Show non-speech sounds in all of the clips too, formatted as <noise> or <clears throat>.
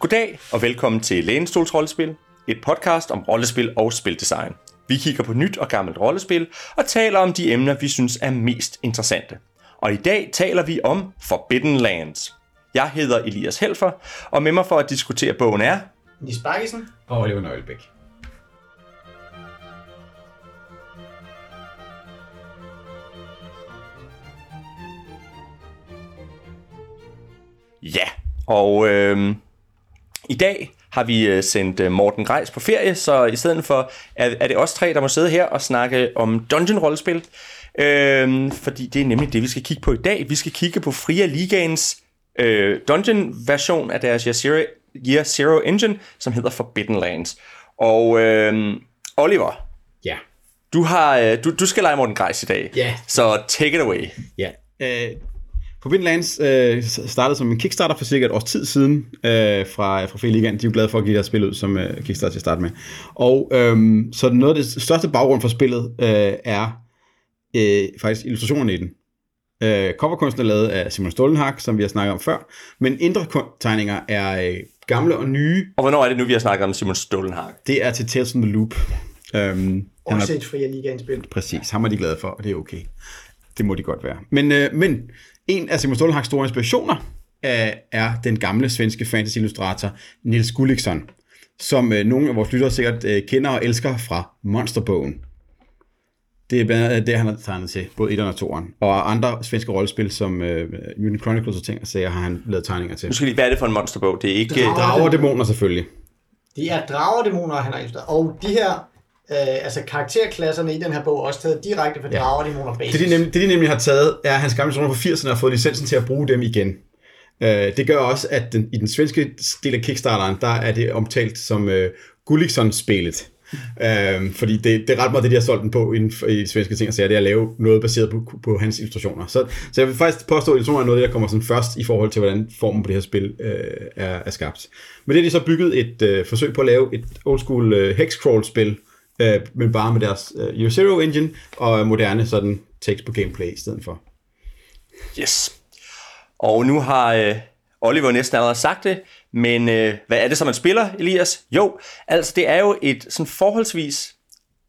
Goddag og velkommen til Lænestols Rollespil, et podcast om rollespil og spildesign. Vi kigger på nyt og gammelt rollespil og taler om de emner, vi synes er mest interessante. Og i dag taler vi om Forbidden Lands. Jeg hedder Elias Helfer, og med mig for at diskutere bogen er... Nis Bakkesen. Og Oliver Nøglebæk. Ja, og øh, i dag har vi øh, sendt øh, Morten Grejs på ferie, så i stedet for er, det os tre, der må sidde her og snakke om dungeon-rollespil. Øh, fordi det er nemlig det, vi skal kigge på i dag. Vi skal kigge på Fria Ligaens øh, dungeon-version af deres Year Zero, Year Zero Engine, som hedder Forbidden Lands. Og øh, Oliver, Ja. du, har, øh, du, du skal lege Morten Grejs i dag. Ja. Så take it away. Ja. Øh, Forbidden Lands øh, startede som en Kickstarter for cirka et års tid siden øh, fra, fra Free Ligaen. De er jo glade for at give deres spil ud som øh, Kickstarter til at starte med. Og øh, så noget af det største baggrund for spillet øh, er øh, faktisk illustrationerne i den. Øh, coverkunsten er lavet af Simon Stoltenhag, som vi har snakket om før, men indre tegninger er øh, gamle og nye. Og hvornår er det nu, vi har snakket om Simon Stoltenhag? Det er til Tales from the Loop. Øhm, han Også et fri ligaens spil. præcis, ham er de glade for, og det er okay. Det må de godt være. Men, øh, men en af Simon Stålhags store inspirationer øh, er den gamle svenske fantasy-illustrator Nils Gulliksson, som øh, nogle af vores lyttere sikkert øh, kender og elsker fra Monsterbogen. Det er blandt andet det, han har tegnet til, både 1'eren og 2'eren. Og andre svenske rollespil, som øh, Mutant Chronicles og ting og sager, har han lavet tegninger til. Nu skal vi, hvad er det for en monsterbog? Det er ikke... Drager. Drager og dæmoner selvfølgelig. Det er dragerdæmoner, han har illustreret. Og de her øh, altså karakterklasserne i den her bog også taget direkte fra Ja. dragerdæmoner basis. Det de, nemlig, det, de nemlig har taget, er, at hans gamle illustrationer fra 80'erne har fået licensen til at bruge dem igen. Øh, det gør også, at den, i den svenske del af Kickstarteren, der er det omtalt som øh, Gulliksson-spillet. Øh, fordi det, det er ret meget det, de har solgt den på inden for, i svenske ting, og sager, det er at lave noget baseret på, på hans illustrationer. Så, så jeg vil faktisk påstå, at illustrationer er noget, af det, der kommer sådan først i forhold til, hvordan formen på det her spil øh, er, er skabt. Men det er de så bygget et øh, forsøg på at lave et old school øh, hex-crawl-spil, øh, men bare med deres øh, Zero engine og moderne sådan tekst på gameplay i stedet for. Yes. Og nu har øh, Oliver næsten allerede sagt det, men øh, hvad er det, som man spiller, Elias? Jo, altså det er jo et sådan forholdsvis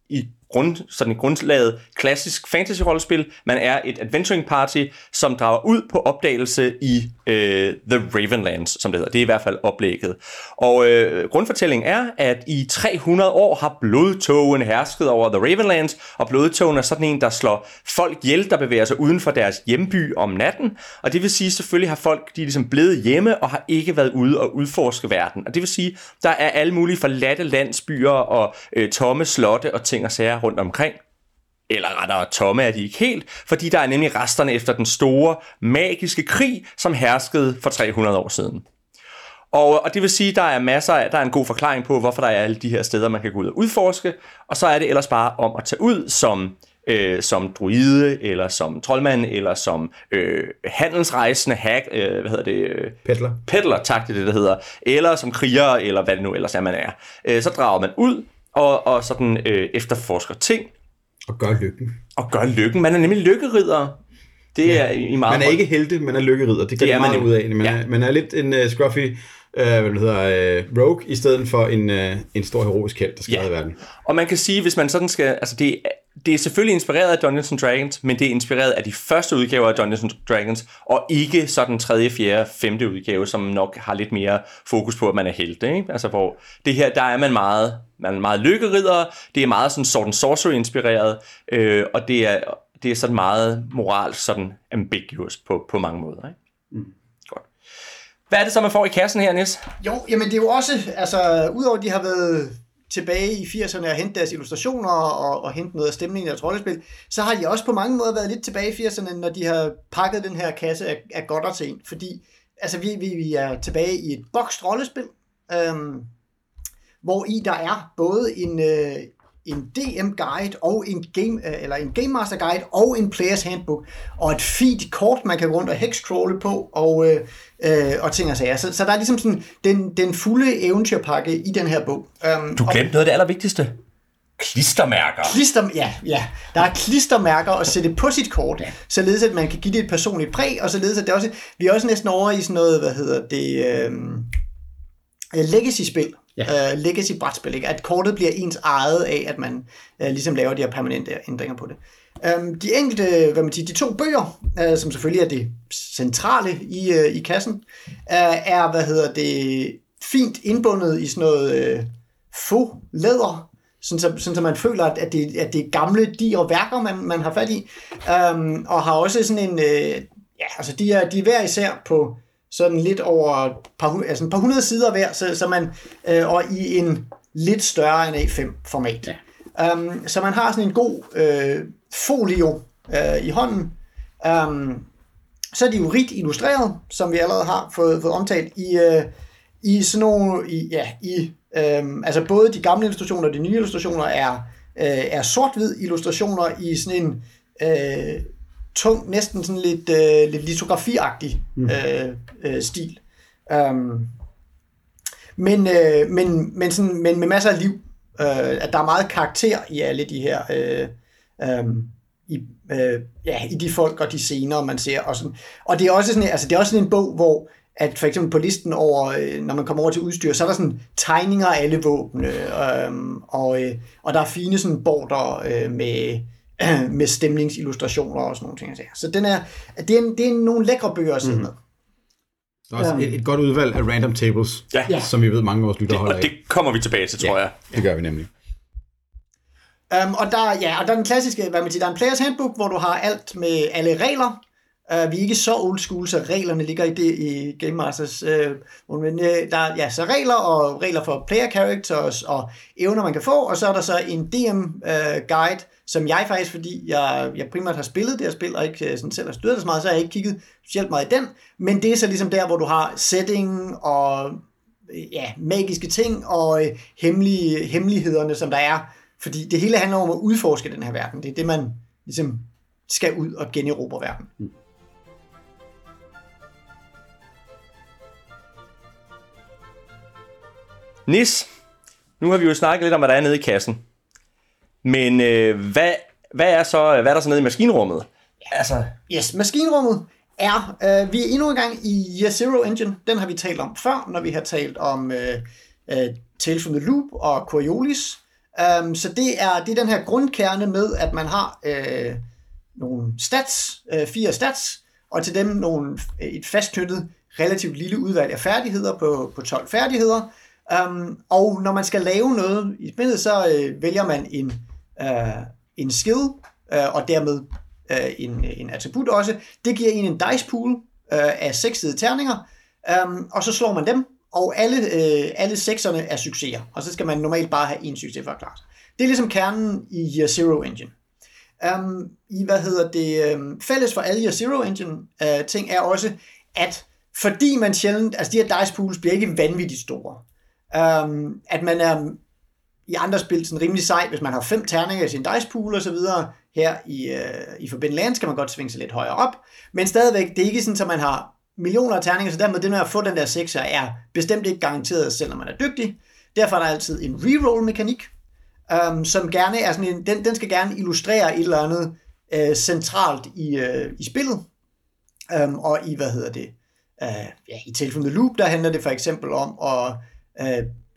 i grund, sådan i grundlaget klassisk fantasy-rollespil. Man er et adventuring party, som drager ud på opdagelse i øh, The Ravenlands, som det hedder. Det er i hvert fald oplægget. Og øh, grundfortællingen er, at i 300 år har blodtogen hersket over The Ravenlands, og blodtogen er sådan en, der slår folk ihjel, der bevæger sig uden for deres hjemby om natten. Og det vil sige, selvfølgelig har folk, de er ligesom blevet hjemme, og har ikke været ude og udforske verden. Og det vil sige, der er alle mulige forladte landsbyer og øh, tomme slotte og ting og sager rundt omkring. Eller rettere, tomme er de ikke helt, fordi der er nemlig resterne efter den store magiske krig, som herskede for 300 år siden. Og, og det vil sige, der er masser af, der er en god forklaring på, hvorfor der er alle de her steder, man kan gå ud og udforske, og så er det ellers bare om at tage ud som, øh, som druide, eller som troldmand, eller som øh, handelsrejsende hack, øh, hvad hedder det, øh, Peddler. peddler, tak det det, der hedder, eller som kriger, eller hvad det nu ellers er, man er. Øh, så drager man ud, og, og sådan øh, efterforsker ting, Og gør lykken. og gør lykken. Man er nemlig lykkeridder. Det ja. er i meget Man er ikke helte, man er lykkerider. Det gør Det er man meget ud af. Man, Ja. er, man er lidt en uh, scruffy uh, hvad det hedder, uh, rogue, i stedet for en, uh, en stor heroisk held, der skal Ja. redde verden. Og man kan sige, hvis man sådan skal... Altså det, det er selvfølgelig inspireret af Dungeons and Dragons, men det er inspireret af de første udgaver af Dungeons and Dragons, og ikke så den tredje, fjerde, femte udgave, som nok har lidt mere fokus på, at man er helte. Ikke? Altså hvor det her, der er man meget, man er meget lykkeridder, det er meget sådan Sword and Sorcery inspireret, øh, og det er, det er sådan meget moralsk sådan ambiguous på, på mange måder. Ikke? Mm. Godt. Hvad er det så, man får i kassen her, Nis? Jo, jamen det er jo også, altså udover de har været tilbage i 80'erne og hente deres illustrationer og, og hente noget af stemningen af deres rollespil, så har de også på mange måder været lidt tilbage i 80'erne, når de har pakket den her kasse af, af godter til en. Fordi altså, vi, vi, vi er tilbage i et bokst rollespil, øhm, hvor i der er både en, øh, en DM guide og en game øh, eller en game master guide og en players handbook og et fint kort man kan gå rundt og hexcrawle på og øh, øh, og ting og sager. Så, så der er ligesom sådan den, den fulde eventyrpakke i den her bog. Um, Du glemte noget af det allervigtigste. Klistermærker. Klister, ja, ja. Der er klistermærker at sætte på sit kort, ja. således at man kan give det et personligt præg, og således at det også, vi er også næsten over i sådan noget, hvad hedder det, øh, legacy-spil, Ja. øh, legacy-brætspil, ikke? at kortet bliver ens eget af, at man øh, ligesom laver de her permanente ændringer på det. Øhm, de enkelte, hvad man siger, de to bøger, øh, som selvfølgelig er det centrale i, øh, i kassen, øh, er, hvad hedder det, fint indbundet i sådan noget øh, få læder, sådan så, sådan så man føler, at, at, det, at det er gamle de og værker, man, man har fat i, øhm, og har også sådan en, øh, ja, altså de er, de er hver især på sådan lidt over et par, altså et par hundrede sider hver, så, så man, øh, og i en lidt større end A5-format. Ja. Um, så man har sådan en god øh, folio øh, i hånden. Um, så er de jo rigt illustreret, som vi allerede har fået, fået omtalt, i, øh, i sådan nogle, i, ja, i, øh, altså både de gamle illustrationer og de nye illustrationer er, øh, er sort-hvid illustrationer i sådan en øh, tung, næsten sådan lidt, øh, lidt litografiagtig øh, øh, stil. Um, men, øh, men, men, sådan, men med masser af liv. Øh, at der er meget karakter i alle de her øh, øh, i, øh, ja, i de folk og de scener, man ser. Og, sådan. og det er også sådan, altså, det er også sådan en bog, hvor at for eksempel på listen over, øh, når man kommer over til udstyr, så er der sådan tegninger af alle våbne, øh, og, øh, og der er fine sådan border øh, med, <clears throat> med stemningsillustrationer og sådan nogle ting. Så den er, det er, en, det er nogle lækre bøger at sidde med. Der er også Ja. et, et godt udvalg af random tables, Ja. Ja. som vi ved, mange af vores lyttere holder Og det kommer vi tilbage til, tror af. jeg. Det gør vi nemlig. Um, og der, ja, og der er den klassiske, hvad man siger, der er en players handbook, hvor du har alt med alle regler. Uh, vi er ikke så old school, så reglerne ligger i det i Game Masters. Uh, men uh, der er ja, så regler og regler for player characters og evner, man kan få. Og så er der så en DM uh, guide, som jeg faktisk, fordi jeg, jeg primært har spillet det her spil, og ikke sådan selv har styret det så meget, så har jeg ikke kigget specielt meget i den. Men det er så ligesom der, hvor du har setting og ja, magiske ting og øh, hemmelige, hemmelighederne, som der er. Fordi det hele handler om at udforske den her verden. Det er det, man ligesom skal ud og generobre verden. Mm. Nis, nu har vi jo snakket lidt om, hvad der er nede i kassen. Men øh, hvad, hvad, er så, hvad er der så nede i maskinrummet? Altså, Yes, maskinrummet er, øh, vi er endnu en gang i Year Zero Engine. Den har vi talt om før, når vi har talt om øh, øh, Tales from the Loop og Coriolis. Um, så det er, det er den her grundkerne med, at man har øh, nogle stats, øh, fire stats, og til dem nogle, øh, et fastknyttet, relativt lille udvalg af færdigheder på, på 12 færdigheder. Um, og når man skal lave noget i spillet, så øh, vælger man en, øh, en skill, øh, og dermed øh, en, en attribut også. Det giver en en dice pool øh, af sekssidede terninger, um, og så slår man dem, og alle, øh, alle sekserne er succeser, og så skal man normalt bare have en succes for at klare sig. Det er ligesom kernen i Year Zero Engine. Um, I hvad hedder det, um, fælles for alle Year Zero Engine uh, ting er også, at fordi man sjældent, altså de her dice pools bliver ikke vanvittigt store, Øhm, at man er i andre spil sådan rimelig sej, hvis man har fem terninger i sin dice pool og så videre. Her i, øh, i Forbidden Lands kan man godt svinge sig lidt højere op, men stadigvæk, det er ikke sådan, at man har millioner af terninger, så dermed det med at få den der 6'er er bestemt ikke garanteret, selvom man er dygtig. Derfor er der altid en reroll-mekanik, øhm, som gerne er sådan en, den, den skal gerne illustrere et eller andet øh, centralt i, øh, i spillet. Øhm, og i, hvad hedder det, øh, ja, i Tale from the Loop, der handler det for eksempel om at uh,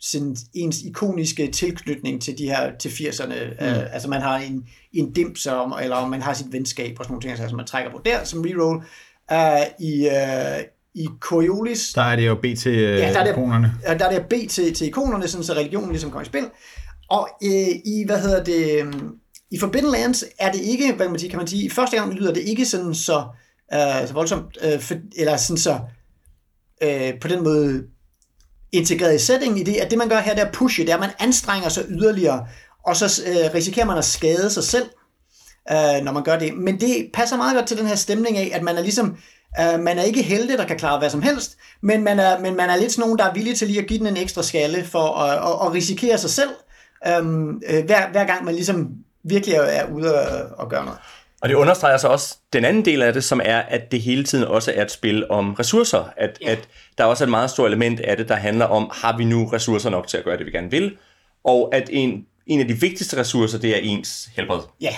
sin, ens ikoniske tilknytning til de her til 80'erne. Mm. Uh, altså man har en, en dims, om, eller om man har sit venskab og sådan nogle ting, altså, som man trækker på der som reroll. Uh, I, uh, i Coriolis, Der er det jo B til øh, Ja, der er det- ikonerne. der er det B til, til ikonerne, sådan, så religionen ligesom kommer i spil. Og øh, i, hvad hedder det, øh, i Forbidden Lands er det ikke, hvad kan man sige, kan man sige, i første gang lyder det ikke sådan så, øh, så voldsomt, øh, for, eller sådan så, øh, på den måde integreret i settingen i det, at det man gør her, det er at pushe, det er, at man anstrenger sig yderligere, og så øh, risikerer man at skade sig selv, øh, når man gør det. Men det passer meget godt til den her stemning af, at man er ligesom, øh, man er ikke heldig, der kan klare hvad som helst, men man er, men man er lidt sådan nogen, der er villig til lige at give den en ekstra skalle for at, at, at risikere sig selv, øhm, øh, hver, hver gang man ligesom virkelig er ude at, og gøre noget. Og det understreger så også den anden del af det, som er, at det hele tiden også er et spil om ressourcer. At, Ja. at der også er et meget stort element af det, der handler om, har vi nu ressourcer nok til at gøre det, vi gerne vil? Og at en, en af de vigtigste ressourcer, det er ens helbred. Ja.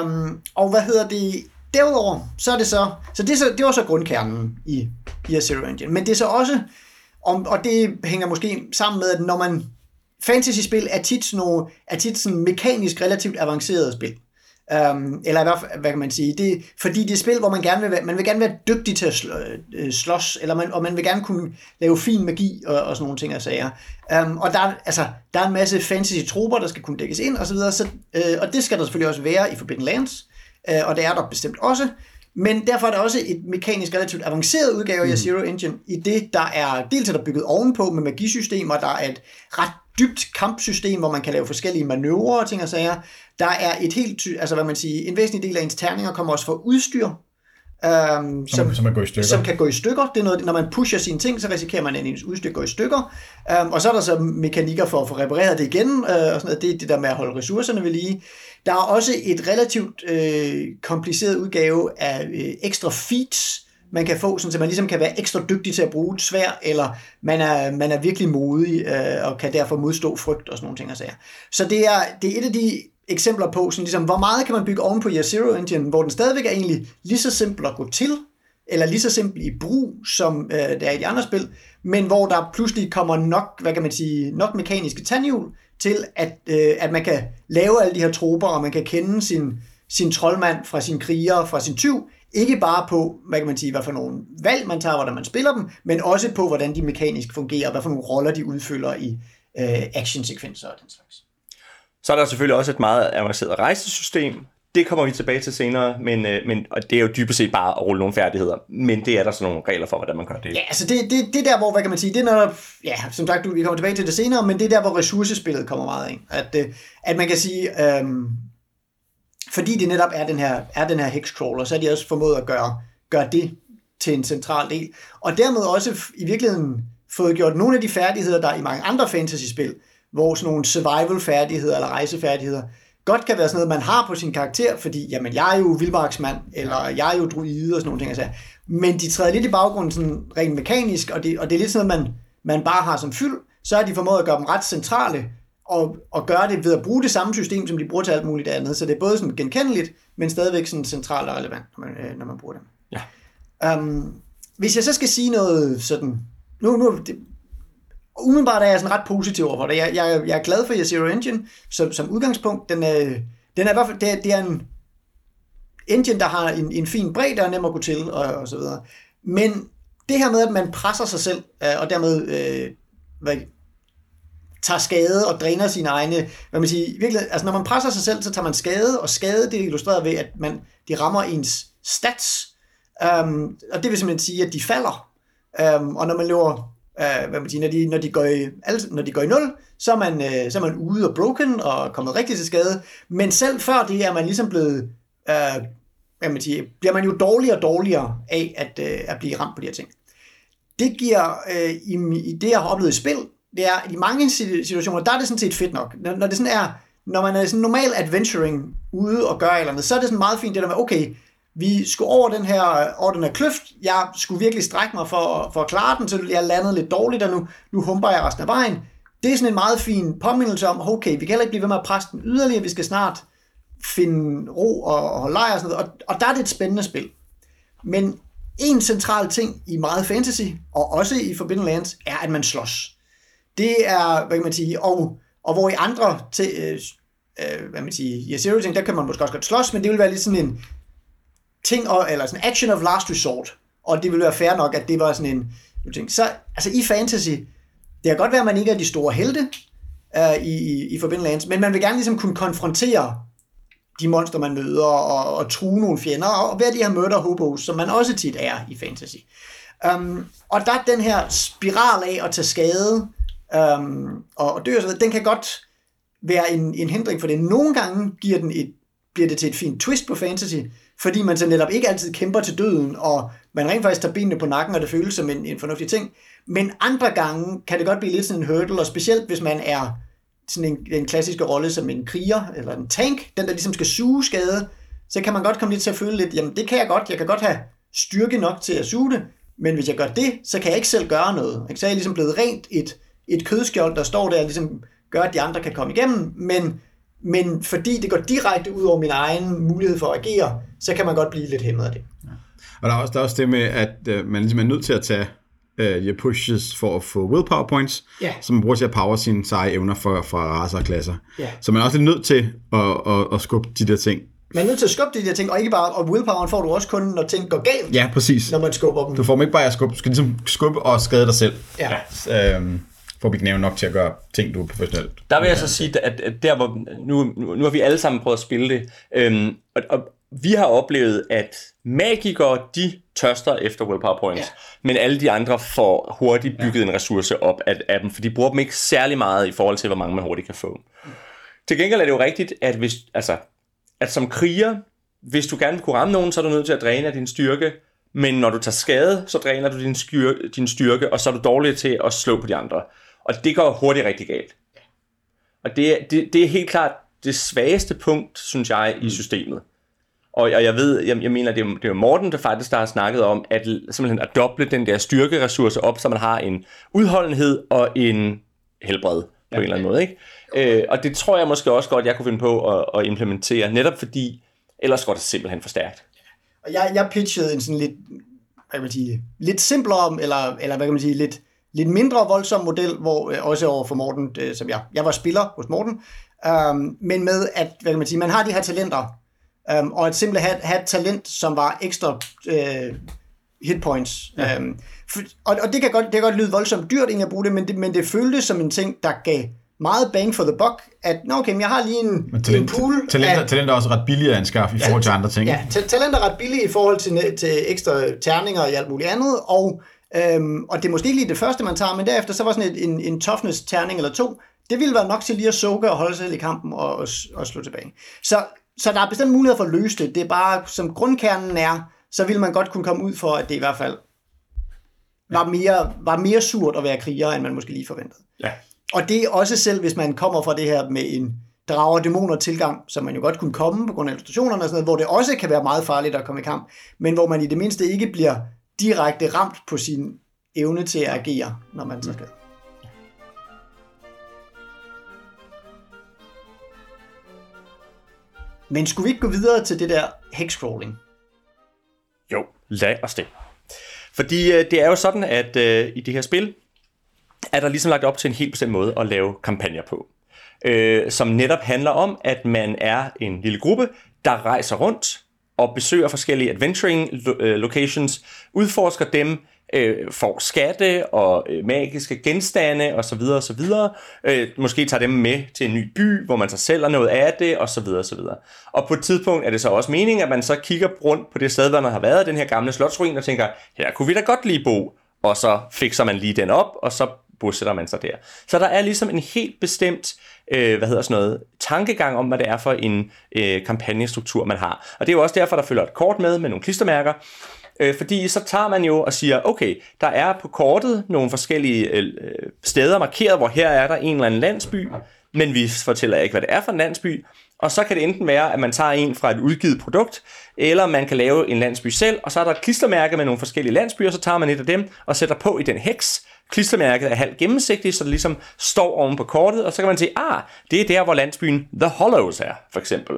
Um, og hvad hedder det? Derudover, så er det så, så det, er så, det var så grundkernen i Year Zero Engine. Men det er så også, Og, og det hænger måske sammen med, at når man... Fantasy-spil er tit, sådan nogle, er tit sådan mekanisk relativt avancerede spil. Um, eller i hvert fald, hvad kan man sige, det, fordi det er spil, hvor man gerne vil være, man vil gerne være dygtig til at slå, øh, slås, eller man, og man vil gerne kunne lave fin magi og, og sådan nogle ting og sager. Um, og der, er, altså, der er en masse fantasy-troper, der skal kunne dækkes ind og så videre, så, øh, og det skal der selvfølgelig også være i Forbidden Lands, øh, og det er der bestemt også. Men derfor er der også et mekanisk relativt avanceret udgave mm. af Zero Engine, i det der er dels er der bygget ovenpå med magisystemer, der er et ret dybt kampsystem, hvor man kan lave forskellige manøvrer og ting og sager. Der er et helt, altså hvad man siger, en væsentlig del af ens terninger kommer også fra udstyr, Um, som, som, kan gå i stykker. som kan gå i stykker. Det er noget, når man pusher sine ting, så risikerer man, at ens udstyr går i stykker. Um, og så er der så mekanikker for at få repareret det igen, uh, og sådan noget. det er det der med at holde ressourcerne ved lige. Der er også et relativt uh, kompliceret udgave af uh, ekstra feats, man kan få, sådan, så man ligesom kan være ekstra dygtig til at bruge et svær, eller man er, man er virkelig modig øh, og kan derfor modstå frygt og sådan nogle ting. Og sager. Så det er, det er et af de eksempler på, sådan ligesom, hvor meget kan man bygge oven på Year Zero Engine, hvor den stadigvæk er egentlig lige så simpel at gå til, eller lige så simpel i brug, som øh, det er i de andre spil, men hvor der pludselig kommer nok, hvad kan man sige, nok mekaniske tandhjul til, at, øh, at man kan lave alle de her troper, og man kan kende sin, sin troldmand fra sin kriger, fra sin tyv, ikke bare på, hvad kan man sige, hvad for nogle valg man tager, hvordan man spiller dem, men også på, hvordan de mekanisk fungerer, hvad for nogle roller de udfylder i øh, actionsekvenser og den slags. Så er der selvfølgelig også et meget avanceret rejsesystem. Det kommer vi tilbage til senere, men, øh, men og det er jo dybest set bare at rulle nogle færdigheder. Men det er der sådan nogle regler for, hvordan man gør det. Ja, altså det, det, det er der, hvor, hvad kan man sige, det er når, ja, som sagt, vi kommer tilbage til det senere, men det er der, hvor ressourcespillet kommer meget ind. At, øh, at man kan sige, øhm, fordi det netop er den her, er den her hexcrawler, så er de også formået at gøre, gøre det til en central del. Og dermed også i virkeligheden fået gjort nogle af de færdigheder, der er i mange andre fantasy-spil, hvor sådan nogle survival-færdigheder eller rejsefærdigheder, godt kan være sådan noget, man har på sin karakter, fordi jamen, jeg er jo vildmarksmand, eller jeg er jo druide og sådan nogle ting. Altså. Men de træder lidt i baggrunden sådan rent mekanisk, og det, og det er lidt sådan noget, man, man bare har som fyld, så er de formået at gøre dem ret centrale, og, og gøre det ved at bruge det samme system, som de bruger til alt muligt andet. Så det er både sådan genkendeligt, men stadigvæk sådan centralt og relevant, når man, øh, når man bruger dem. Ja. Um, hvis jeg så skal sige noget sådan... Nu, nu, det, umiddelbart er jeg sådan ret positiv over det. Jeg, jeg, jeg er glad for Zero Engine som, som udgangspunkt. Den er, den er i hvert fald, det er, det er en engine, der har en, en fin bredde og nem at gå til, og, og så videre. Men det her med, at man presser sig selv, øh, og dermed øh, hvad, tager skade og dræner sine egne, hvad man siger, virkelig, altså når man presser sig selv, så tager man skade, og skade det er illustreret ved, at man, de rammer ens stats, um, og det vil simpelthen sige, at de falder. Um, og når man løber, uh, hvad man siger, når de, når de, går i, alt, når de går i nul, så er, man, uh, så er man ude og broken og kommet rigtig til skade. Men selv før det er man ligesom blevet, uh, hvad man siger, bliver man jo dårligere og dårligere af at, uh, at blive ramt på de her ting. Det giver, uh, i, i det jeg har oplevet i spil, det er, i mange situationer, der er det sådan set fedt nok. Når, når det sådan er, når man er sådan normal adventuring ude og gøre eller andet, så er det sådan meget fint det der med, okay, vi skulle over den her, over den her kløft, jeg skulle virkelig strække mig for, for at klare den, så jeg landede lidt dårligt, og nu, nu humper jeg resten af vejen. Det er sådan en meget fin påmindelse om, okay, vi kan heller ikke blive ved med at presse den yderligere, vi skal snart finde ro og, og holde lejr og sådan noget, og, og der er det et spændende spil. Men en central ting i meget fantasy, og også i Forbidden Lands, er, at man slås. Det er, hvad kan man sige, og, og hvor i andre til, øh, øh, hvad man sige, i serious ting, der kan man måske også godt slås, men det vil være lidt sådan en ting, eller sådan action of last resort, og det vil være fair nok, at det var sådan en ting. Så altså i fantasy, det kan godt være, at man ikke er de store helte øh, i, i, i Forbindelse men man vil gerne ligesom kunne konfrontere de monster, man møder, og, og true nogle fjender, og være de her murder hobos, som man også tit er i fantasy. Um, og der er den her spiral af at tage skade, øhm, og, og så den kan godt være en, en hindring for det. Nogle gange giver den et, bliver det til et fint twist på fantasy, fordi man så netop ikke altid kæmper til døden, og man rent faktisk tager benene på nakken, og det føles som en, en fornuftig ting. Men andre gange kan det godt blive lidt sådan en hurdle, og specielt hvis man er sådan en, en klassiske rolle som en kriger, eller en tank, den der ligesom skal suge skade, så kan man godt komme lidt til at føle lidt, jamen det kan jeg godt, jeg kan godt have styrke nok til at suge det, men hvis jeg gør det, så kan jeg ikke selv gøre noget. Så er jeg ligesom blevet rent et et kødskjold, der står der og ligesom gør, at de andre kan komme igennem, men, men fordi det går direkte ud over min egen mulighed for at agere, så kan man godt blive lidt hæmmet af det. Ja. Og der er, også, der er også det med, at øh, man ligesom er nødt til at tage øh, de pushes for at få willpower points, Ja. som man bruger til at power sine seje evner for, for racer og klasser. Ja. Så man er også lidt nødt til at, at, at skubbe de der ting. Man er nødt til at skubbe de der ting, og ikke bare, og willpoweren får du også kun, når ting går galt, Ja, præcis. når man skubber dem. Du får dem ikke bare at skubbe, du skal ligesom skubbe og skade dig selv. Ja. Øhm, for at blive knæve nok til at gøre ting, du er professionelt. Der vil jeg så sige, at der hvor, nu, nu har vi alle sammen prøvet at spille det, øhm, og, og vi har oplevet, at magikere, de tørster efter willpower points, Ja. ja. men alle de andre får hurtigt bygget ja. en ressource op af, af dem, for de bruger dem ikke særlig meget i forhold til, hvor mange man hurtigt kan få. Til gengæld er det jo rigtigt, at, hvis, altså, at som kriger, hvis du gerne vil kunne ramme nogen, så er du nødt til at dræne af din styrke, men når du tager skade, så dræner du din, skyr, din styrke, og så er du dårlig til at slå på de andre. Og det går hurtigt rigtig galt. Og det, er- det, det er helt klart det svageste punkt, synes jeg, i systemet. Og, og jeg ved, jeg, jeg mener, det er, det er Morten, der faktisk der har snakket om, at simpelthen at doble den der styrkeressource op, så man har en udholdenhed og en helbred på ja. en eller anden måde. Ikke? Øh, og det tror jeg måske også godt, jeg kunne finde på at, at implementere, netop fordi, ellers går det simpelthen for stærkt. Og jeg, jeg pitchede en sådan lidt, hvad kan man sige, lidt simplere, eller, eller hvad kan man sige, lidt, lidt mindre voldsom model, hvor øh, også over for Morten, øh, som jeg, jeg var spiller hos Morten, øhm, men med at, hvad kan man sige, man har de her talenter, øhm, og at simpelthen have, have et talent, som var ekstra øh, hitpoints. Ja. Øhm, for, og, og det kan godt, det kan godt lyde voldsomt dyrt at bruge det, men det, men det føltes som en ting, der gav meget bang for the buck, at nå okay, men jeg har lige en, Men talent, en pool talenter, af, talenter er også ret billige at anskaffe i forhold til andre ting. Ja, ta- talent er ret billigt i forhold til, til ekstra terninger og alt muligt andet, og, øhm, og det er måske ikke lige det første, man tager, men derefter så var sådan et, en, en toughness-terning eller to, det ville være nok til lige at sukke og holde sig i kampen og, og, og slå tilbage. Så, så der er bestemt mulighed for at løse det. Det er bare, som grundkernen er, så ville man godt kunne komme ud for, at det i hvert fald var mere, var mere surt at være kriger, end man måske lige forventede. Ja. Og det er også selv, hvis man kommer fra det her med en drager dæmoner tilgang, som man jo godt kunne komme på grund af illustrationerne og sådan noget, hvor det også kan være meget farligt at komme i kamp, men hvor man i det mindste ikke bliver direkte ramt på sin evne til at agere, når man så skal. Men skulle vi ikke gå videre til det der hexcrawling? Jo, lad os det. Fordi øh, det er jo sådan, at øh, i det her spil, er der ligesom lagt op til en helt bestemt måde at lave kampagner på. Øh, som netop handler om, at man er en lille gruppe, der rejser rundt og besøger forskellige adventuring øh, locations, udforsker dem, øh, får skatte og øh, magiske genstande osv. videre. Øh, måske tager dem med til en ny by, hvor man så sælger noget af det osv. videre. Og på et tidspunkt er det så også meningen, at man så kigger rundt på det sted, hvor man har været, den her gamle slotsruin, og tænker, her kunne vi da godt lige bo. Og så fikser man lige den op, og så bosætter man sig der. Så der er ligesom en helt bestemt, øh, hvad hedder sådan noget, tankegang om, hvad det er for en øh, kampagnestruktur, man har. Og det er jo også derfor, der følger et kort med, med nogle klistermærker, øh, fordi så tager man jo og siger, okay, der er på kortet nogle forskellige øh, steder markeret, hvor her er der en eller anden landsby, men vi fortæller ikke, hvad det er for en landsby, og så kan det enten være, at man tager en fra et udgivet produkt, eller man kan lave en landsby selv, og så er der et klistermærke med nogle forskellige landsbyer, så tager man et af dem og sætter på i den heks. Klistermærket er halvt gennemsigtigt, så det ligesom står oven på kortet, og så kan man sige, ah, det er der, hvor landsbyen The Hollows er, for eksempel.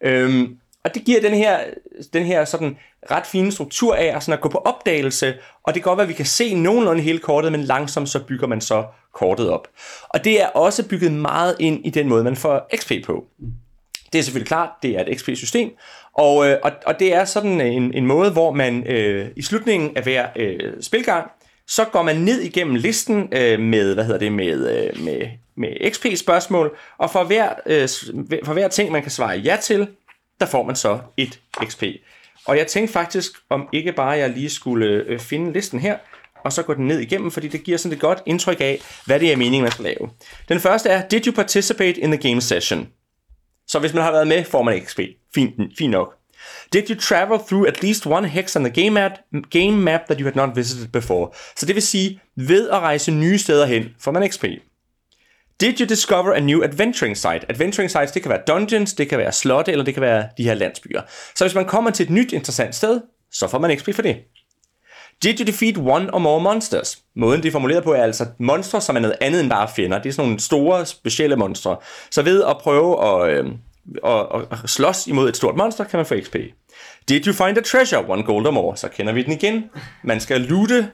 Øhm, og det giver den her, den her sådan ret fine struktur af at, sådan at gå på opdagelse, og det kan godt være, at vi kan se nogenlunde hele kortet, men langsomt så bygger man så kortet op. Og det er også bygget meget ind i den måde, man får XP på. Det er selvfølgelig klart, det er et XP-system, og, øh, og, og det er sådan en, en måde, hvor man øh, i slutningen af hver øh, spilgang, så går man ned igennem listen øh, med, hvad hedder det, med, øh, med, med XP-spørgsmål, og for hver, øh, for hver ting, man kan svare ja til, der får man så et XP. Og jeg tænkte faktisk, om ikke bare jeg lige skulle øh, finde listen her, og så gå den ned igennem, fordi det giver sådan et godt indtryk af, hvad det er meningen, man skal lave. Den første er, did you participate in the game session? Så hvis man har været med, får man XP. Fint, fint nok. Did you travel through at least one hex on the game map, game map that you had not visited before? Så det vil sige, ved at rejse nye steder hen, får man XP. Did you discover a new adventuring site? Adventuring sites, det kan være dungeons, det kan være slotte, eller det kan være de her landsbyer. Så hvis man kommer til et nyt interessant sted, så får man XP for det. Did you defeat one or more monsters? Måden det er formuleret på er altså monstre, som er noget andet end bare fjender. Det er sådan nogle store, specielle monstre. Så ved at prøve at, øh, og, og slås imod et stort monster, kan man få XP. Did you find a treasure? One gold or more. Så kender vi den igen. Man skal loote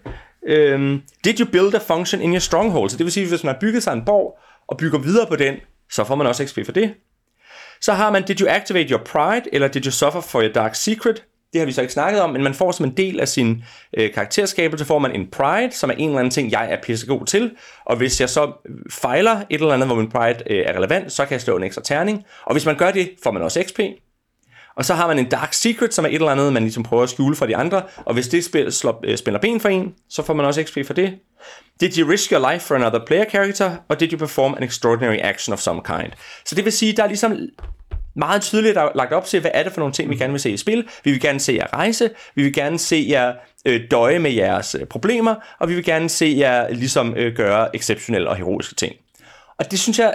Øhm, did you build a function in your stronghold? Så det vil sige, hvis man har bygget sig en borg, og bygger videre på den, så får man også XP for det. Så har man, did you activate your pride, eller did you suffer for your dark secret? Det har vi så ikke snakket om, men man får som en del af sin øh, karakterskabelse, får man en pride, som er en eller anden ting, jeg er pissegod til. Og hvis jeg så øh, fejler et eller andet, hvor min pride øh, er relevant, så kan jeg slå en ekstra terning. Og hvis man gør det, får man også XP. Og så har man en dark secret, som er et eller andet, man ligesom prøver at skjule fra de andre. Og hvis det spil, slår, øh, spænder ben for en, så får man også XP for det. Did you risk your life for another player character? Og did you perform an extraordinary action of some kind? Så det vil sige, der er ligesom meget tydeligt lagt op til, hvad er det for nogle ting, vi gerne vil se i spil. Vi vil gerne se jer rejse, vi vil gerne se jer øh, døje med jeres øh, problemer, og vi vil gerne se jer ligesom øh, gøre exceptionelle og heroiske ting. Og det synes jeg,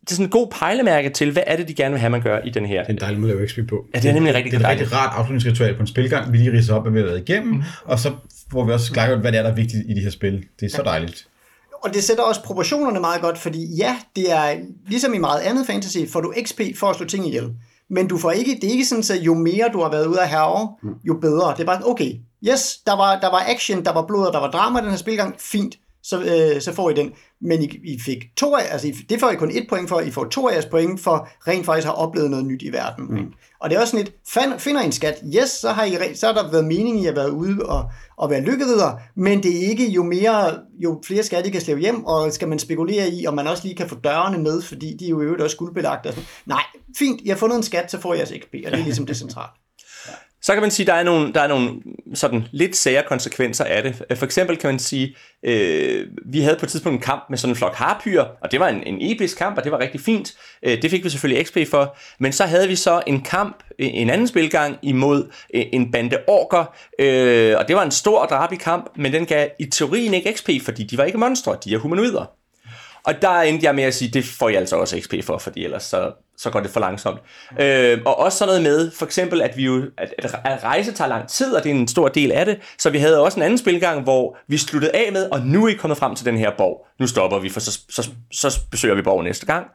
det er sådan en god pejlemærke til, hvad er det, de gerne vil have, man gør i den her. Det er en dejlig måde at lave XP på. Ja, det er nemlig rigtig Det er et rigtig rart afslutningsritual på en spilgang. Vi lige ridser op, hvad vi har været igennem, mm. og så får vi også klargjort, hvad det er, der er vigtigt i de her spil. Det er så dejligt. Og det sætter også proportionerne meget godt, fordi ja, det er ligesom i meget andet fantasy, får du XP for at slå ting ihjel. Men du får ikke, det er ikke sådan, at jo mere du har været ude af herre, jo bedre. Det er bare, okay, yes, der var, der var action, der var blod, og der var drama i den her spilgang, fint, så, øh, så får I den. Men I, I fik to af, altså I, det får I kun et point for, I får to af jeres point for rent faktisk have oplevet noget nyt i verden. Mm. Og det er også sådan lidt, fan, finder I en skat, yes, så har, I, så har der været mening i at være ude og, og være lykkeridder, men det er ikke jo mere, jo flere skatte I kan slæve hjem, og skal man spekulere i, om man også lige kan få dørene med, fordi de er jo i øvrigt også guldbelagt. Og sådan. Nej, fint, I har fundet en skat, så får I jeres XP, og det er ligesom det centrale. Så kan man sige, at der er nogle, der er nogle sådan lidt sære konsekvenser af det. For eksempel kan man sige, øh, vi havde på et tidspunkt en kamp med sådan en flok harpyer, og det var en, en episk kamp, og det var rigtig fint. Øh, det fik vi selvfølgelig XP for. Men så havde vi så en kamp, en anden spilgang imod øh, en bande orker, øh, og det var en stor og drabig kamp, men den gav i teorien ikke XP, fordi de var ikke monstre, de er humanoider. Og der endte jeg med at sige, det får jeg altså også XP for, fordi ellers så, så går det for langsomt. Øh, og også sådan noget med, for eksempel, at vi jo, at, at rejse tager lang tid, og det er en stor del af det, så vi havde også en anden spilgang, hvor vi sluttede af med, og nu er I kommet frem til den her borg. Nu stopper vi, for så, så, så besøger vi borgen næste gang.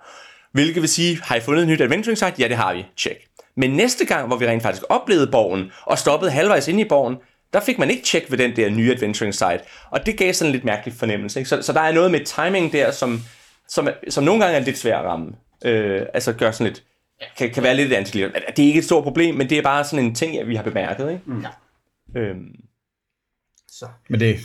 Hvilket vil sige, har I fundet et nyt adventuring site? Ja, det har vi. Check. Men næste gang, hvor vi rent faktisk oplevede borgen, og stoppede halvvejs ind i borgen, der fik man ikke tjek ved den der nye adventuring site. Og det gav sådan en lidt mærkelig fornemmelse. Ikke? Så, så der er noget med timing der, som, som, som nogle gange er lidt svært at ramme. Øh, altså gør sådan lidt, kan, kan være lidt vanskeligt. Det er ikke et stort problem, men det er bare sådan en ting, vi har bemærket. Ikke? Mm. Ja. Øhm. Så. Men det,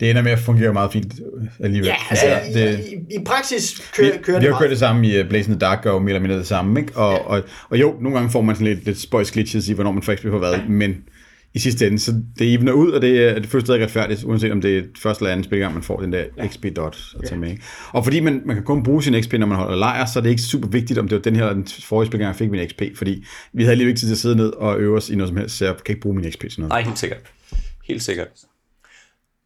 det ender med at fungere meget fint alligevel. Ja, altså, altså det, i, i praksis kører, vi, kører det Vi har kørt det samme i uh, Blazing the Dark, og mere eller mindre det samme. Ikke? Og, ja. og, og jo, nogle gange får man sådan lidt, lidt spøjs glitches i, hvornår man faktisk bliver hvad, ja. men i sidste ende. Så det evener ud, og det er det første stadig retfærdigt, uanset om det er første eller andet spilgang, man får den der ja. XP dot at tage med. Og fordi man, man kan kun bruge sin XP, når man holder lejr, så er det ikke super vigtigt, om det var den her eller den forrige spilgang, jeg fik min XP, fordi vi havde lige ikke tid til at sidde ned og øve os i noget som helst, så jeg kan ikke bruge min XP til noget. Nej, helt sikkert. Helt sikkert.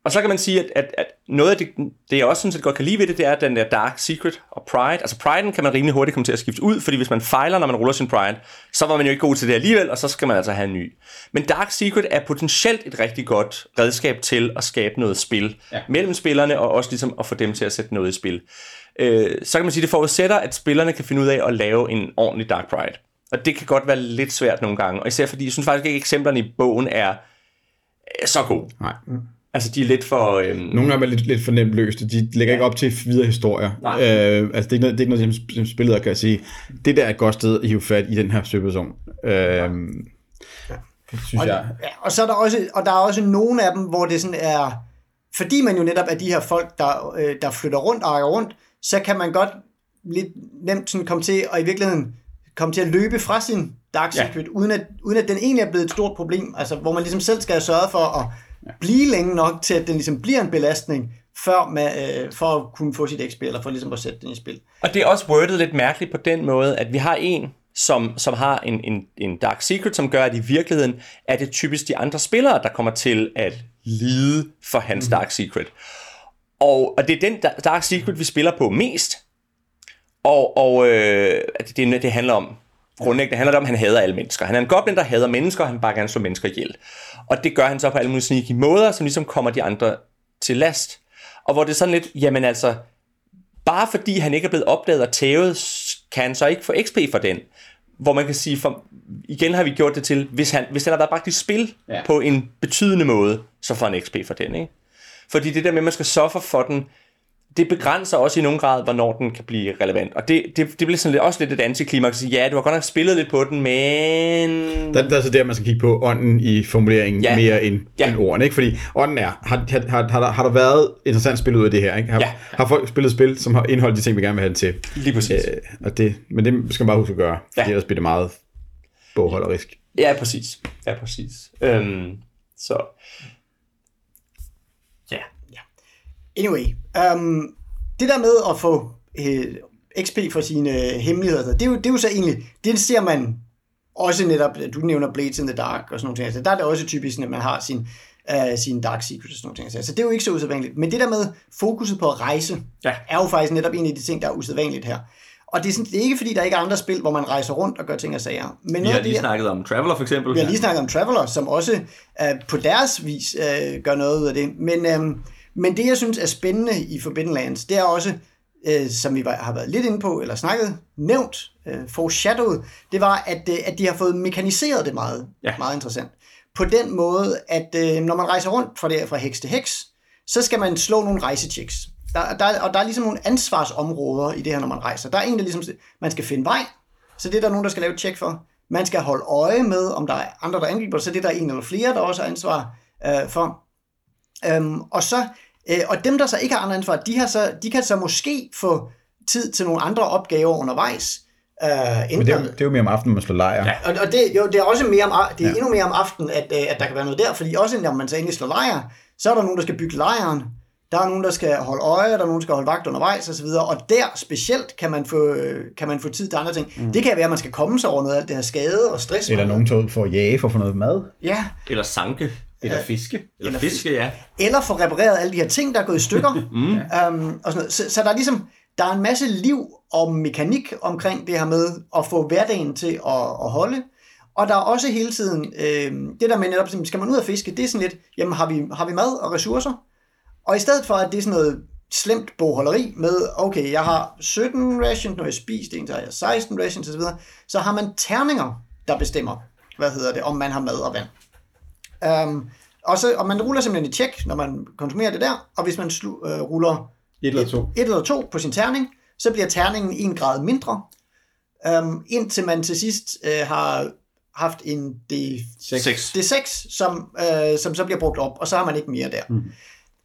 Og så kan man sige, at, at, at noget af det, det, jeg også synes, at godt kan lide ved det, det er den der Dark Secret og Pride. Altså Pride'en kan man rimelig hurtigt komme til at skifte ud, fordi hvis man fejler, når man ruller sin Pride, så var man jo ikke god til det alligevel, og så skal man altså have en ny. Men Dark Secret er potentielt et rigtig godt redskab til at skabe noget spil ja. mellem spillerne, og også ligesom at få dem til at sætte noget i spil. Øh, så kan man sige, at det forudsætter, at spillerne kan finde ud af at lave en ordentlig Dark Pride. Og det kan godt være lidt svært nogle gange, og især fordi jeg synes faktisk ikke, at eksemplerne i bogen er så gode. Nej. Altså, de er lidt for... Øhm... Nogle af dem er lidt, lidt for nemt løste. De lægger ja. ikke op til videre historier. Nej. Øh, altså, det er ikke noget, det er ikke noget som spillet kan sige. Det der er et godt sted at hive fat i den her søgeperson. Øh, ja. Det synes og, jeg. Ja, og, så er der også, og der er også nogle af dem, hvor det sådan er... Fordi man jo netop er de her folk, der, øh, der flytter rundt og rundt, så kan man godt lidt nemt sådan komme til, og i virkeligheden komme til at løbe fra sin Dark Secret, ja. uden, at, uden at den egentlig er blevet et stort problem. Altså, hvor man ligesom selv skal have sørget for at ja. blive længe nok til, at den ligesom bliver en belastning, før man, øh, for at kunne få sit XP, eller for ligesom at sætte den i spil. Og det er også wordet lidt mærkeligt på den måde, at vi har en, som, som har en, en, en dark secret, som gør, at i virkeligheden er det typisk de andre spillere, der kommer til at lide for hans mm-hmm. dark secret. Og, og det er den dark secret, vi spiller på mest. Og, og øh, det, det handler om, grundlæggende handler det om, at han hader alle mennesker. Han er en goblin, der hader mennesker, og han bare gerne slå mennesker ihjel. Og det gør han så på alle mulige sneaky måder, som ligesom kommer de andre til last. Og hvor det er sådan lidt, jamen altså, bare fordi han ikke er blevet opdaget og tævet, kan han så ikke få XP for den. Hvor man kan sige, for, igen har vi gjort det til, hvis han, hvis han har været bragt i spil ja. på en betydende måde, så får han XP for den. Ikke? Fordi det der med, at man skal suffer for den, det begrænser også i nogen grad, hvornår den kan blive relevant. Og det, det, det bliver sådan lidt, også lidt et antiklimaks. Ja, du har godt nok spillet lidt på den, men... Der, der er så der, man skal kigge på ånden i formuleringen ja. mere end, ja. end ordene. Ikke? Fordi ånden er, har, har, har, har, der, har der været interessant spil ud af det her? Ikke? Har, ja. har folk spillet spil, som har indeholdt de ting, vi gerne vil have den til? Lige præcis. Øh, og det, men det skal man bare huske at gøre, for ja. ellers bliver det meget bogholderisk. Ja, præcis. Ja, præcis. Øhm, så... Ja. ja. Anyway, um, det der med at få øh, XP for sine øh, hemmeligheder, det er, jo, det er jo så egentlig, det ser man også netop, du nævner Blades in the Dark og sådan noget. ting. Altså, der er det også typisk, at man har sin, uh, sin Dark Secrets og sådan noget. ting. Altså, så det er jo ikke så usædvanligt. Men det der med fokuset på at rejse, ja. er jo faktisk netop en af de ting, der er usædvanligt her. Og det er, sådan, det er ikke fordi, der ikke er andre spil, hvor man rejser rundt og gør ting og sager. Men vi har lige det, snakket om Traveler for eksempel. Vi har lige snakket om Traveler, som også uh, på deres vis uh, gør noget ud af det. Men, uh, men det, jeg synes er spændende i Forbidden Lands, det er også, uh, som vi har været lidt inde på, eller snakket, nævnt, uh, foreshadowed, det var, at, uh, at de har fået mekaniseret det meget, ja. meget interessant. På den måde, at uh, når man rejser rundt fra, det, fra heks til heks, så skal man slå nogle rejsechecks. Der, der, og der er ligesom nogle ansvarsområder i det her, når man rejser. Der er en, der ligesom, man skal finde vej, så det er der nogen, der skal lave et tjek for. Man skal holde øje med, om der er andre, der angriber, så det er der en eller flere, der også har ansvar øh, for. Øhm, og så øh, og dem, der så ikke har andre ansvar, de, har så, de kan så måske få tid til nogle andre opgaver undervejs. Øh, Men det er, det er jo mere om aftenen, man slår lejr. Ja. Og, og det, jo, det er også mere om, det er ja. endnu mere om aftenen, at, øh, at der kan være noget der, fordi også når man så endelig slår lejr, så er der nogen, der skal bygge lejren, der er nogen, der skal holde øje, der er nogen, der skal holde vagt undervejs osv., og der specielt kan man få, kan man få tid til andre ting. Mm. Det kan være, at man skal komme sig over noget af alt det her skade og stress. Eller nogen tager ud for at jage for at få noget mad. Ja. Eller sanke. Eller fiske. Eller, eller fiske, ja. Eller få repareret alle de her ting, der er gået i stykker. <laughs> mm. um, og sådan noget. Så, så der er ligesom, der er en masse liv og mekanik omkring det her med at få hverdagen til at, at holde. Og der er også hele tiden, øh, det der med netop, skal man ud og fiske, det er sådan lidt, jamen har vi, har vi mad og ressourcer? Og i stedet for, at det er sådan noget slemt bogholderi med, okay, jeg har 17 rations, når jeg spist en, så har jeg 16 rations osv., så har man terninger, der bestemmer, hvad hedder det, om man har mad og vand. Um, og, så, og man ruller simpelthen et tjek, når man konsumerer det der, og hvis man slu, uh, ruller et eller, to. et eller to på sin terning, så bliver terningen en grad mindre, um, indtil man til sidst uh, har haft en D6, D6 som, uh, som så bliver brugt op, og så har man ikke mere der. Mm.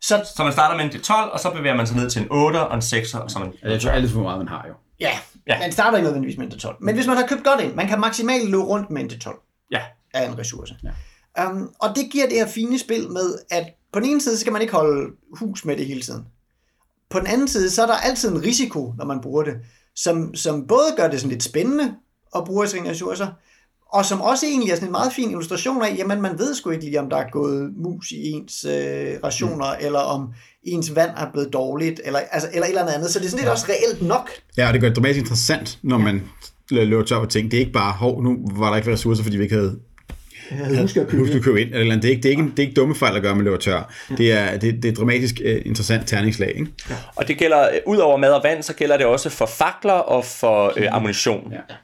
Så, så man starter med en D12, og så bevæger man sig ned til en 8 og en 6, og så man... Ja, det er alt for meget, man har jo. Ja, ja. man starter ikke nødvendigvis med en D12. Men hvis man har købt godt ind, man kan maksimalt løbe rundt med en D12 ja. af en ressource. Ja. Um, og det giver det her fine spil med, at på den ene side, skal man ikke holde hus med det hele tiden. På den anden side, så er der altid en risiko, når man bruger det, som, som både gør det sådan lidt spændende at bruge sine ressourcer, og som også egentlig er sådan en meget fin illustration af, jamen man ved sgu ikke lige, om der er gået mus i ens øh, rationer, mm. eller om ens vand er blevet dårligt, eller, altså, eller et eller andet. Så det er sådan lidt ja. også reelt nok. Ja, og det gør det dramatisk interessant, når ja. man løber tør på ting. Det er ikke bare, hov, nu var der ikke ressourcer, fordi vi ikke havde jeg husker at købe, købe ind. Eller det, er ikke, det, er ikke, det er ikke dumme fejl at gøre, man løber tør. Ja. Det, er, det, det er dramatisk uh, interessant terningslag. Ikke? Ja. Og det gælder, ud over mad og vand, så gælder det også for fakler og for øh, ammunition. Ja.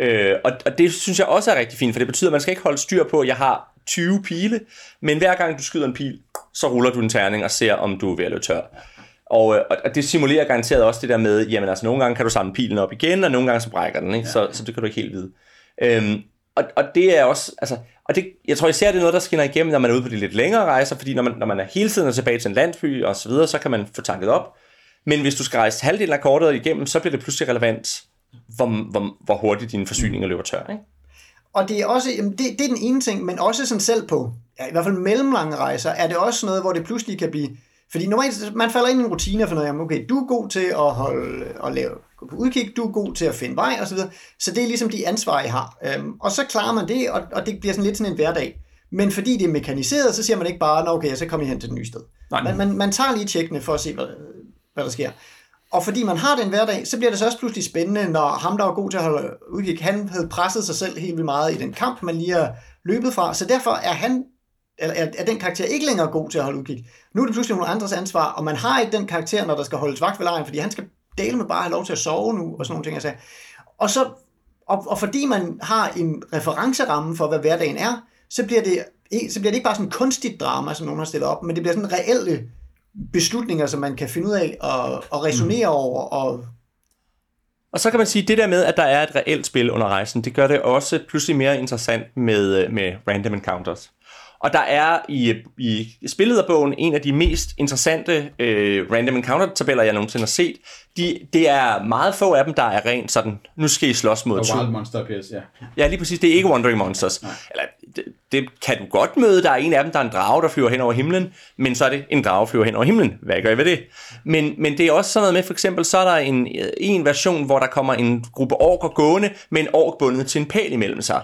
Øh, og, og det synes jeg også er rigtig fint, for det betyder, at man skal ikke holde styr på, at jeg har 20 pile, men hver gang du skyder en pil, så ruller du en terning og ser, om du er ved at løbe tør. Og, øh, og det simulerer garanteret også det der med, jamen altså nogle gange kan du samle pilen op igen, og nogle gange så brækker den, ikke? Ja. Så, så det kan du ikke helt vide. Øhm, og, og det er også, altså, og det, jeg tror især det er noget, der skinner igennem, når man er ude på de lidt længere rejser, fordi når man, når man er hele tiden er tilbage til en landsby og så videre, så kan man få tanket op. Men hvis du skal rejse halvdelen af kortet igennem, så bliver det pludselig relevant, hvor, hvor, hvor hurtigt dine forsyninger løber tør. Ikke? Og det er også, det, det er den ene ting, men også sådan selv på, ja, i hvert fald mellemlange rejser, er det også noget, hvor det pludselig kan blive, fordi normalt, man falder ind i en rutine for noget, ud okay, du er god til at holde, at lave, gå på udkig, du er god til at finde vej osv., så, så det er ligesom de ansvar, I har. Øhm, og så klarer man det, og, og det bliver sådan lidt sådan en hverdag. Men fordi det er mekaniseret, så siger man ikke bare, okay, så kommer I hen til det nye sted. Nej. Man, man, man tager lige tjekkene for at se, hvad, hvad der sker. Og fordi man har den hverdag, så bliver det så også pludselig spændende, når ham, der var god til at holde udkig, han havde presset sig selv helt vildt meget i den kamp, man lige har løbet fra. Så derfor er han eller er, er den karakter ikke længere god til at holde udkig. Nu er det pludselig nogle andres ansvar, og man har ikke den karakter, når der skal holdes vagt ved lejen, fordi han skal dele med bare have lov til at sove nu, og sådan nogle ting. Altså. Og, så, og, og fordi man har en referenceramme for, hvad hverdagen er, så bliver det, så bliver det ikke bare sådan kunstigt drama, som nogen har stillet op, men det bliver sådan reelle beslutninger, som man kan finde ud af og, og resonere mm. over. Og, og så kan man sige, at det der med, at der er et reelt spil under rejsen, det gør det også pludselig mere interessant med, med random encounters. Og der er i, i spillederbogen en af de mest interessante øh, random encounter-tabeller, jeg nogensinde har set. De, det er meget få af dem, der er rent sådan, nu skal I slås mod... Og Wild Monster appears, ja. Ja, lige præcis. Det er ikke Wandering Monsters. Nej. Eller, det, det, kan du godt møde. Der er en af dem, der er en drage, der flyver hen over himlen, men så er det en drage, flyver hen over himlen. Hvad gør I ved det? Men, men det er også sådan noget med, for eksempel, så er der en, en version, hvor der kommer en gruppe orker gående, med en ork bundet til en pæl imellem sig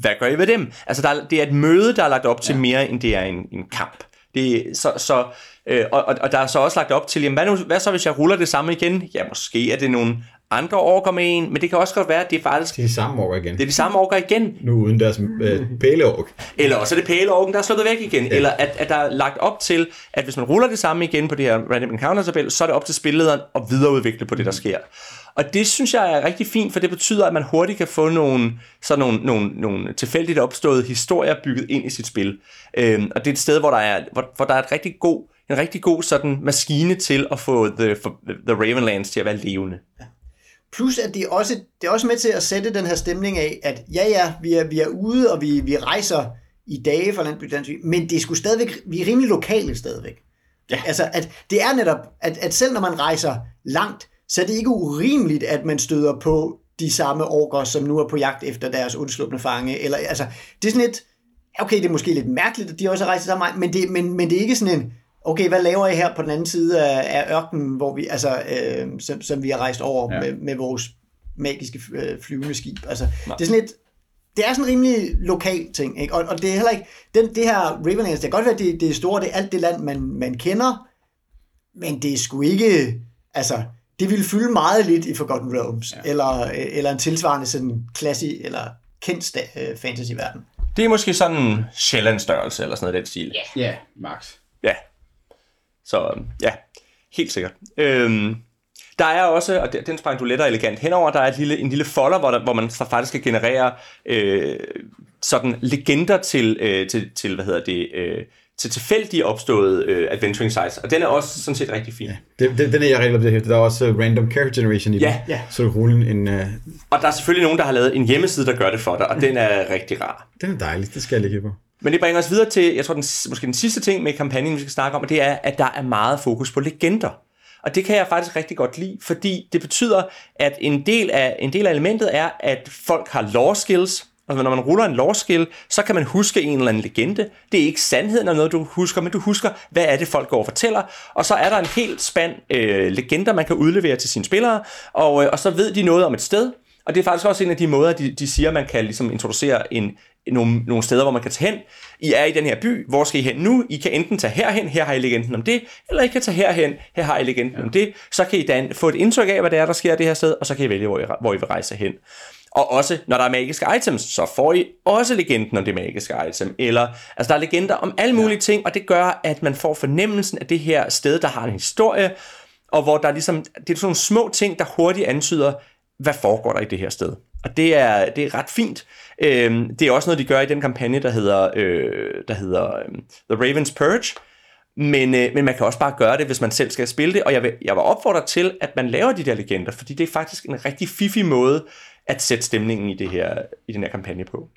hvad gør I ved dem? Altså, der, det er et møde, der er lagt op til ja. mere, end det er en, en kamp. Det, så, så, øh, og, og der er så også lagt op til, jamen, hvad, nu, hvad så, hvis jeg ruller det samme igen? Ja, måske er det nogle andre orker med en, men det kan også godt være, at det er faktisk... Det er de samme orker igen. Det er de samme orker igen. Nu uden deres øh, pæleork. Eller også er det pæleorken, der er slået væk igen. Ja. Eller at, at der er lagt op til, at hvis man ruller det samme igen på det her random encounter tabel, så er det op til spillederen at videreudvikle på det, der sker. Og det synes jeg er rigtig fint, for det betyder, at man hurtigt kan få nogle, sådan nogle, nogle, nogle tilfældigt opståede historier bygget ind i sit spil. Øhm, og det er et sted, hvor der er, hvor, hvor der er et rigtig god, en rigtig god sådan maskine til at få The, the Ravenlands til at være levende. Ja. Plus at det er, også, det er også med til at sætte den her stemning af, at ja ja, vi er, vi er ude, og vi, vi rejser i dage fra Landby Dansk, men det er sgu stadigvæk, vi er rimelig lokale stadigvæk. Ja. Altså, at det er netop, at, at selv når man rejser langt, så er det ikke urimeligt, at man støder på de samme orker, som nu er på jagt efter deres undslupne fange. Eller, altså, det er sådan lidt, okay, det er måske lidt mærkeligt, at de også har rejst sammen, men det, men, men det er ikke sådan en, okay, hvad laver I her på den anden side af, af ørkenen, hvor vi, altså, øh, som, som vi har rejst over ja. med, med vores magiske øh, flyvende skib. Altså, det er sådan lidt, det er sådan en rimelig lokal ting, ikke? Og, og det er heller ikke, den, det her Ravenlands, det kan godt være, det, det er store, det er alt det land, man, man kender, men det er sgu ikke, altså, det ville fylde meget lidt i Forgotten Realms, ja. eller, eller en tilsvarende sådan klassisk eller kendt uh, fantasy-verden. Det er måske sådan en Sjælland-størrelse, eller sådan noget den stil. Ja, yeah. yeah, max. Ja, så ja, helt sikkert. Øhm, der er også, og den sprang du let og elegant henover, der er et lille, en lille folder, hvor, der, hvor man faktisk skal generere øh, sådan legender til, øh, til, til, hvad hedder det, øh, til tilfældige opståede øh, adventuring sites, og den er også sådan set rigtig fin. Ja, det, den, den er jeg rigtig glad Der er også uh, random character generation i ja, den, ja. så du ruller en... Uh... Og der er selvfølgelig nogen, der har lavet en hjemmeside, der gør det for dig, og den er rigtig rar. Den er dejlig, det skal jeg lægge på. Men det bringer os videre til, jeg tror, den, måske den sidste ting med kampagnen, vi skal snakke om, og det er, at der er meget fokus på legender. Og det kan jeg faktisk rigtig godt lide, fordi det betyder, at en del af, en del af elementet er, at folk har lore skills, Altså, når man ruller en lore skill, så kan man huske en eller anden legende. Det er ikke sandheden af noget, du husker, men du husker, hvad er det, folk går og fortæller. Og så er der en helt spand øh, legender, man kan udlevere til sine spillere, og, øh, og så ved de noget om et sted. Og det er faktisk også en af de måder, de, de siger, man kan ligesom introducere en, nogle, nogle steder, hvor man kan tage hen. I er i den her by, hvor skal I hen nu? I kan enten tage herhen, her har I legenden om det, eller I kan tage herhen, her har I legenden ja. om det. Så kan I dan få et indtryk af, hvad det er, der sker det her sted, og så kan I vælge, hvor I, hvor I vil rejse hen. Og også, når der er magiske items, så får I også legenden om det magiske item. Eller, altså der er legender om alle mulige ja. ting, og det gør, at man får fornemmelsen af det her sted, der har en historie, og hvor der er ligesom, det er sådan nogle små ting, der hurtigt antyder, hvad foregår der i det her sted. Og det er, det er ret fint. Øhm, det er også noget, de gør i den kampagne, der hedder, øh, der hedder øh, The Raven's Purge, men, øh, men man kan også bare gøre det, hvis man selv skal spille det, og jeg vil, jeg vil opfordre til, at man laver de der legender, fordi det er faktisk en rigtig fiffig måde at sætte stemningen i, det her, i den her kampagne på.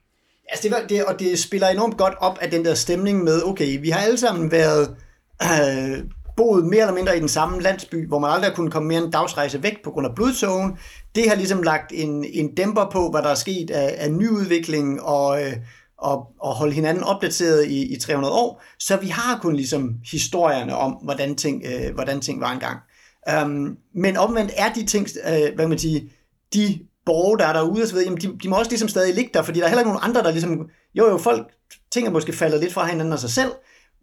Altså det, det, og det spiller enormt godt op af den der stemning med, okay, vi har alle sammen været øh, boet mere eller mindre i den samme landsby, hvor man aldrig har kunnet komme mere en dagsrejse væk på grund af blodsågen. Det har ligesom lagt en, en dæmper på, hvad der er sket af, af nyudvikling og, øh, og, og holde hinanden opdateret i, i 300 år. Så vi har kun ligesom historierne om, hvordan ting, øh, hvordan ting var engang. Um, men omvendt er de ting, øh, hvad man siger, de borgere, der er derude, og så videre, jamen de, de må også ligesom stadig ligge der, fordi der er heller ikke nogen andre, der ligesom, jo jo, folk, tænker måske faldet lidt fra hinanden og sig selv,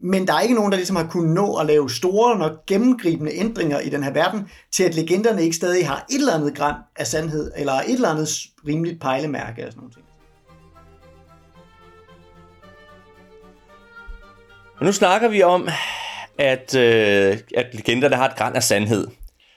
men der er ikke nogen, der ligesom har kunnet nå at lave store nok gennemgribende ændringer i den her verden, til at legenderne ikke stadig har et eller andet græn af sandhed, eller et eller andet rimeligt pejlemærke og sådan noget. Og nu snakker vi om, at, øh, at legenderne har et græn af sandhed.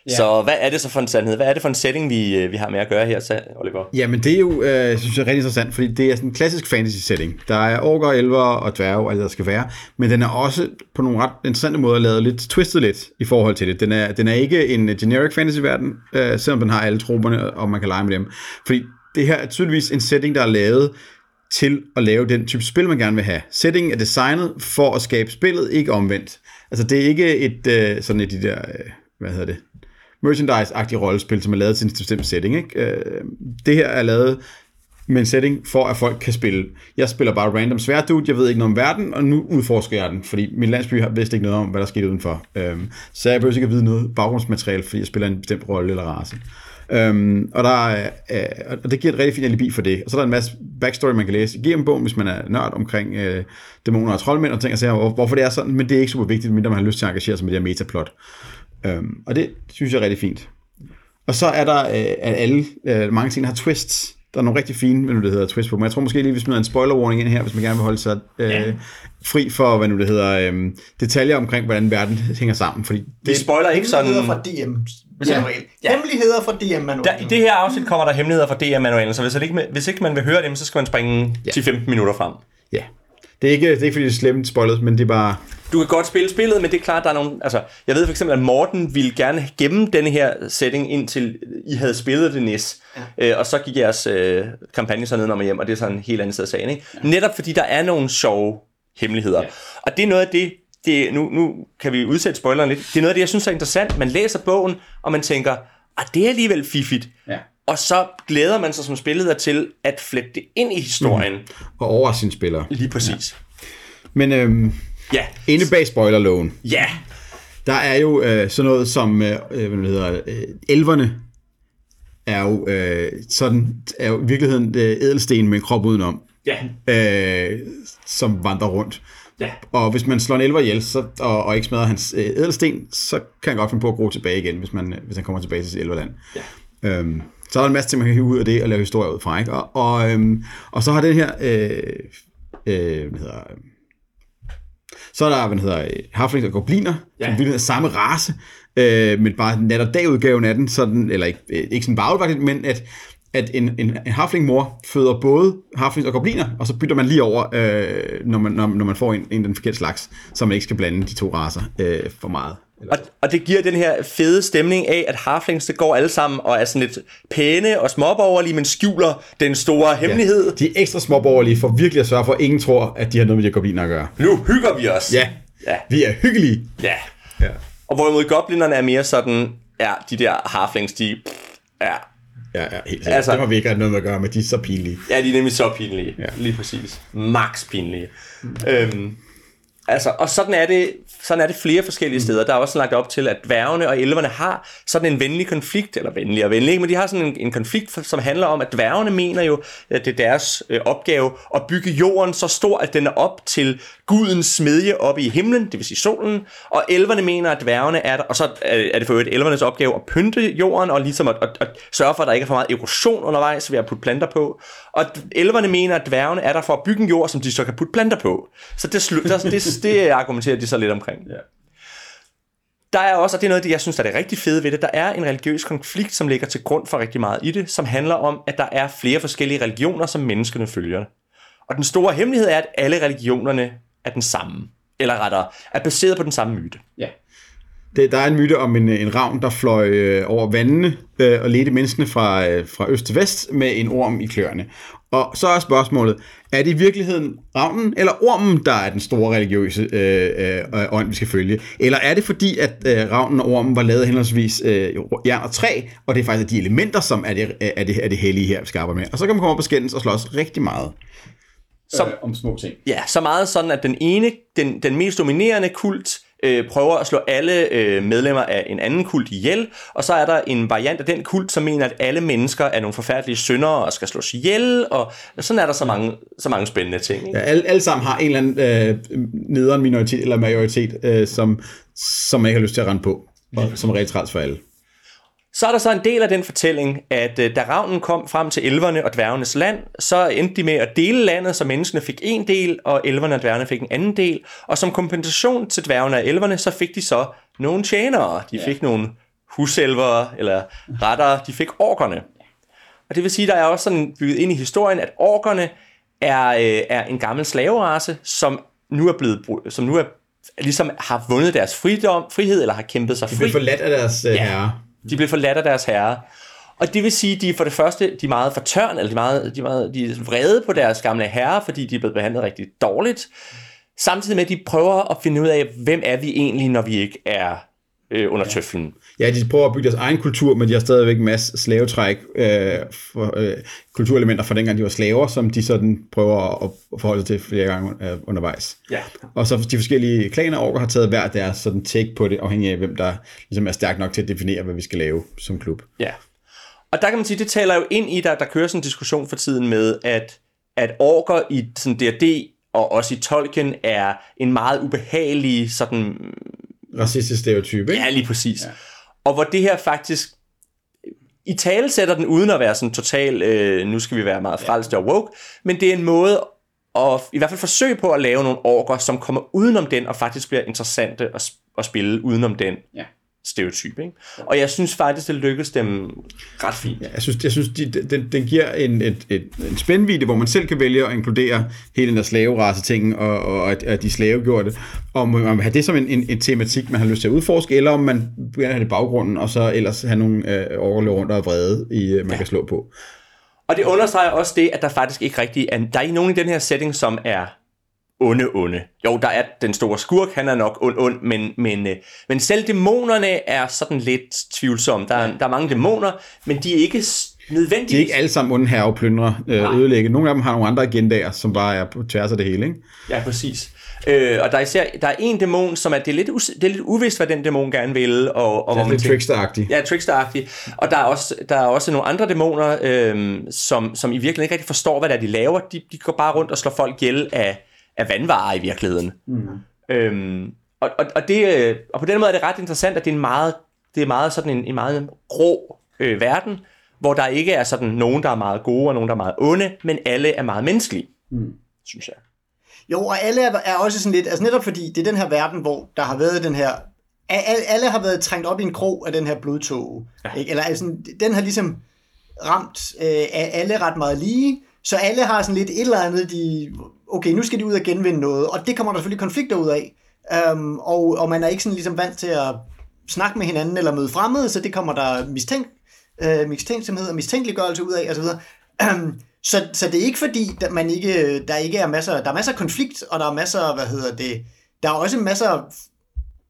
Ja. Så hvad er det så for en sandhed? Hvad er det for en setting, vi, øh, vi har med at gøre her, Oliver? Jamen det er jo, øh, synes jeg, rigtig interessant, fordi det er sådan en klassisk fantasy setting. Der er orker, elver og dværge alt der skal være, men den er også på nogle ret interessante måder lavet lidt twistet lidt i forhold til det. Den er, den er ikke en generic fantasy-verden, øh, selvom den har alle trupperne, og man kan lege med dem. Fordi det her er tydeligvis en setting, der er lavet til at lave den type spil, man gerne vil have. Settingen er designet for at skabe spillet, ikke omvendt. Altså det er ikke et øh, sådan et de der, øh, hvad hedder det, merchandise-agtige rollespil, som er lavet til en bestemt setting. Ikke? Øh, det her er lavet med en setting, for at folk kan spille. Jeg spiller bare random sværdude, jeg ved ikke noget om verden, og nu udforsker jeg den, fordi min landsby har vidst ikke noget om, hvad der skete udenfor. Øhm, så jeg behøver ikke at vide noget baggrundsmateriale, fordi jeg spiller en bestemt rolle eller race. Øhm, og, der er, øh, og det giver et rigtig fint alibi for det. Og så er der en masse backstory, man kan læse i bogen, hvis man er nørd omkring øh, dæmoner og troldmænd, og tænker sig, hvor, hvorfor det er sådan, men det er ikke super vigtigt, mindre man har lyst til at engagere sig med det her metaplot. Øhm, og det synes jeg er rigtig fint. Og så er der, øh, at alle, øh, mange ting har twists. Der er nogle rigtig fine, hvad nu det hedder, twist på. Men jeg tror måske lige, vi smider en spoiler warning ind her, hvis man gerne vil holde sig øh, ja. fri for, hvad nu det hedder, øh, detaljer omkring, hvordan verden hænger sammen. Fordi det, vi spoiler ikke sådan... Hemmeligheder fra DM. Ja. Ja. Hemmeligheder fra DM-manualen. I det her afsnit kommer der hemmeligheder fra DM-manualen, så hvis ikke, hvis ikke man vil høre dem, så skal man springe ja. 10-15 minutter frem. Ja. Det er ikke, det er ikke fordi, det er slemt spoilet, men det er bare... Du kan godt spille spillet, men det er klart, der er nogle... Altså, jeg ved for eksempel, at Morten ville gerne gemme denne her setting, indtil I havde spillet det næs. Ja. Øh, og så gik jeres øh, kampagne så ned og hjem, og det er sådan en helt anden sted af sagen. Ikke? Ja. Netop fordi der er nogle sjove hemmeligheder. Ja. Og det er noget af det, det nu, nu kan vi udsætte spoileren lidt. Det er noget af det, jeg synes er interessant. Man læser bogen, og man tænker, at det er alligevel fiffigt. Ja. Og så glæder man sig som spilleder til at flette det ind i historien. Mm. Og over sin spiller. Lige præcis. Ja. Men øhm, ja. inde bag spoilerloven. Ja. Der er jo øh, sådan noget som, øh, hvad det hedder, øh, elverne er jo øh, sådan, er jo i virkeligheden øh, edelsten med en krop udenom. Ja. Øh, som vandrer rundt. Ja. Og hvis man slår en elver ihjel, så, og, og ikke smadrer hans øh, edelsten, så kan han godt finde på at gro tilbage igen, hvis, man, hvis han kommer tilbage til sit elverland. Ja. Øhm, så er der en masse ting, man kan hive ud af det og lave historier ud fra. Ikke? Og, og, øhm, og så har den her... Øh, øh, hvad hedder, så er der, hvad hedder, Halflings og Gobliner, ja. som virkelig er samme race, øh, men bare nat- og dag-udgaven af den, sådan, eller ikke, ikke sådan bare men at at en, en, en harfling-mor føder både harflings og gobliner, og så bytter man lige over, øh, når, man, når, når man får en, en den forkerte slags, så man ikke skal blande de to raser øh, for meget. Og, og det giver den her fede stemning af, at harflings, det går alle sammen og er sådan lidt pæne og småborgerlige, men skjuler den store hemmelighed. Ja, de er ekstra småborgerlige for virkelig at sørge for, at ingen tror, at de har noget med de gobliner at gøre. Nu hygger vi os. Ja, ja. vi er hyggelige. Ja. ja. Og hvorimod goblinerne er mere sådan, ja, de der harflings, de ja, Ja, ja, helt sikkert. Altså, det har vi ikke noget med at gøre med, de er så pinlige. Ja, de er nemlig så pinlige. Ja. Lige præcis. Max pinlige. Mm. Øhm, altså, og sådan er det sådan er det flere forskellige mm. steder. Der er også lagt op til, at dværgene og elverne har sådan en venlig konflikt, eller venlig og venlig, men de har sådan en, en konflikt, som handler om, at dværgene mener jo, at det er deres øh, opgave at bygge jorden så stor, at den er op til gudens smedje oppe i himlen, det vil sige solen, og elverne mener, at dværgene er der, og så er det for øvrigt elvernes opgave at pynte jorden, og ligesom at, at, at sørge for, at der ikke er for meget erosion undervejs ved at putte planter på. Og elverne mener, at dværgene er der for at bygge en jord, som de så kan putte planter på. Så det, det, det, det argumenterer de så lidt omkring. Ja. Der er også, og det er noget jeg synes, der er det rigtig fede ved det, der er en religiøs konflikt, som ligger til grund for rigtig meget i det, som handler om, at der er flere forskellige religioner, som menneskene følger. Og den store hemmelighed er, at alle religionerne er den samme. Eller rettere, er baseret på den samme myte. Ja. Det, der er en myte om en, en ravn, der fløj øh, over vandene øh, og ledte menneskene fra, øh, fra øst til vest med en orm i kløerne. Og så er spørgsmålet, er det i virkeligheden ravnen eller ormen, der er den store religiøse øh, øh, ånd, vi skal følge? Eller er det fordi, at øh, ravnen og ormen var lavet henholdsvis øh, jern og træ, og det er faktisk de elementer, som er det, er det, er det hellige her, vi skal arbejde med? Og så kan man komme op og skændes og slås rigtig meget. Som, øh, om små ting. Ja, så meget sådan, at den ene, den, den mest dominerende kult, øh, prøver at slå alle øh, medlemmer af en anden kult ihjel, og så er der en variant af den kult, som mener, at alle mennesker er nogle forfærdelige syndere og skal slås ihjel, og sådan er der så mange, så mange spændende ting. Ikke? Ja, alle, alle sammen har en eller anden øh, nederen minoritet eller majoritet, øh, som, som man ikke har lyst til at rende på, og som er rigtig træls for alle. Så er der så en del af den fortælling, at øh, da ravnen kom frem til elverne og dværgenes land, så endte de med at dele landet, så menneskene fik en del, og elverne og dværgene fik en anden del. Og som kompensation til dværgene og elverne, så fik de så nogle tjenere. De fik ja. nogle huselver, eller rettere, de fik orkerne. Og det vil sige, der er også sådan bygget ind i historien, at orkerne er, øh, er en gammel slaverace, som nu er blevet, som nu er, ligesom har vundet deres fridom, frihed, eller har kæmpet sig De fri. blev forladt af deres øh, Ja. herre. De blev forladt af deres herre. Og det vil sige, at de for det første de er meget fortørn, eller de er, meget, de er, meget, de er vrede på deres gamle herre, fordi de er blevet behandlet rigtig dårligt. Samtidig med, at de prøver at finde ud af, hvem er vi egentlig, når vi ikke er øh, under tøflen. Ja, de prøver at bygge deres egen kultur, men de har stadigvæk en masse slavetræk, øh, for, øh, kulturelementer fra dengang de var slaver, som de sådan prøver at, at forholde sig til flere gange øh, undervejs. Ja. Og så de forskellige klaner og orker har taget hver deres sådan take på det, afhængig af hvem der ligesom er stærk nok til at definere, hvad vi skal lave som klub. Ja. Og der kan man sige, det taler jo ind i, der, der kører sådan en diskussion for tiden med, at, at orker i sådan D&D og også i Tolkien er en meget ubehagelig sådan Racistisk stereotype, ikke? Ja, lige præcis. Ja. Og hvor det her faktisk i tale sætter den uden at være sådan total, øh, nu skal vi være meget frelste og woke, men det er en måde at i hvert fald forsøge på at lave nogle orker, som kommer udenom den og faktisk bliver interessante at, at spille udenom den Ja. Stereotype. Ikke? Og jeg synes faktisk, det lykkedes dem ret fint. Ja, jeg synes, jeg synes de, den, den giver en, et, et, en spændvidde, hvor man selv kan vælge at inkludere hele den der slaverace-ting, og, og at, at de slavegjorde det. Om man vil have det som en, en, en tematik, man har lyst til at udforske, eller om man vil have det i baggrunden, og så ellers have nogle øh, overløb rundt og vrede, i, øh, man ja. kan slå på. Og det understreger også det, at der faktisk ikke rigtig er, der er ikke nogen i den her setting, som er onde, onde. Jo, der er den store skurk, han er nok ond, ond, men, men, øh, men selv dæmonerne er sådan lidt tvivlsomme. Der er, der er mange dæmoner, men de er ikke nødvendigvis... De er ikke alle sammen onde herre, plyndre, øh, ødelægge. Nogle af dem har nogle andre agendaer, som bare er på tværs af det hele, ikke? Ja, præcis. Øh, og der er især der er en dæmon, som er, det er, lidt, us, det er lidt uvist, hvad den dæmon gerne vil. Og, og Det er lidt trickster-agtigt. Ja, trickster Og der er også, der er også nogle andre dæmoner, øhm, som, som i virkeligheden ikke rigtig forstår, hvad det er, de laver. De, de går bare rundt og slår folk ihjel af, af vandvarer i virkeligheden. Mm. Øhm, og, og, og, det, øh, og på den måde er det ret interessant, at det er en meget, det er meget sådan en, en meget grå øh, verden, hvor der ikke er sådan nogen, der er meget gode og nogen, der er meget onde, men alle er meget menneskelige, mm. synes jeg. Jo, og alle er, er også sådan lidt, altså netop fordi det er den her verden, hvor der har været den her, alle, alle har været trængt op i en krog af den her blodtog. Ja. Ikke? Eller altså, den har ligesom ramt øh, alle ret meget lige, så alle har sådan lidt et eller andet, de, okay, nu skal de ud og genvinde noget, og det kommer der selvfølgelig konflikter ud af. øhm, og, og man er ikke sådan ligesom vant til at snakke med hinanden eller møde fremmede, så det kommer der mistænk, øh, mistænksomhed og mistænkeliggørelse ud af osv. Øhm, så, så det er ikke fordi, at man ikke, der ikke er masser, der er masser af konflikt, og der er masser, hvad hedder det, der er også masser af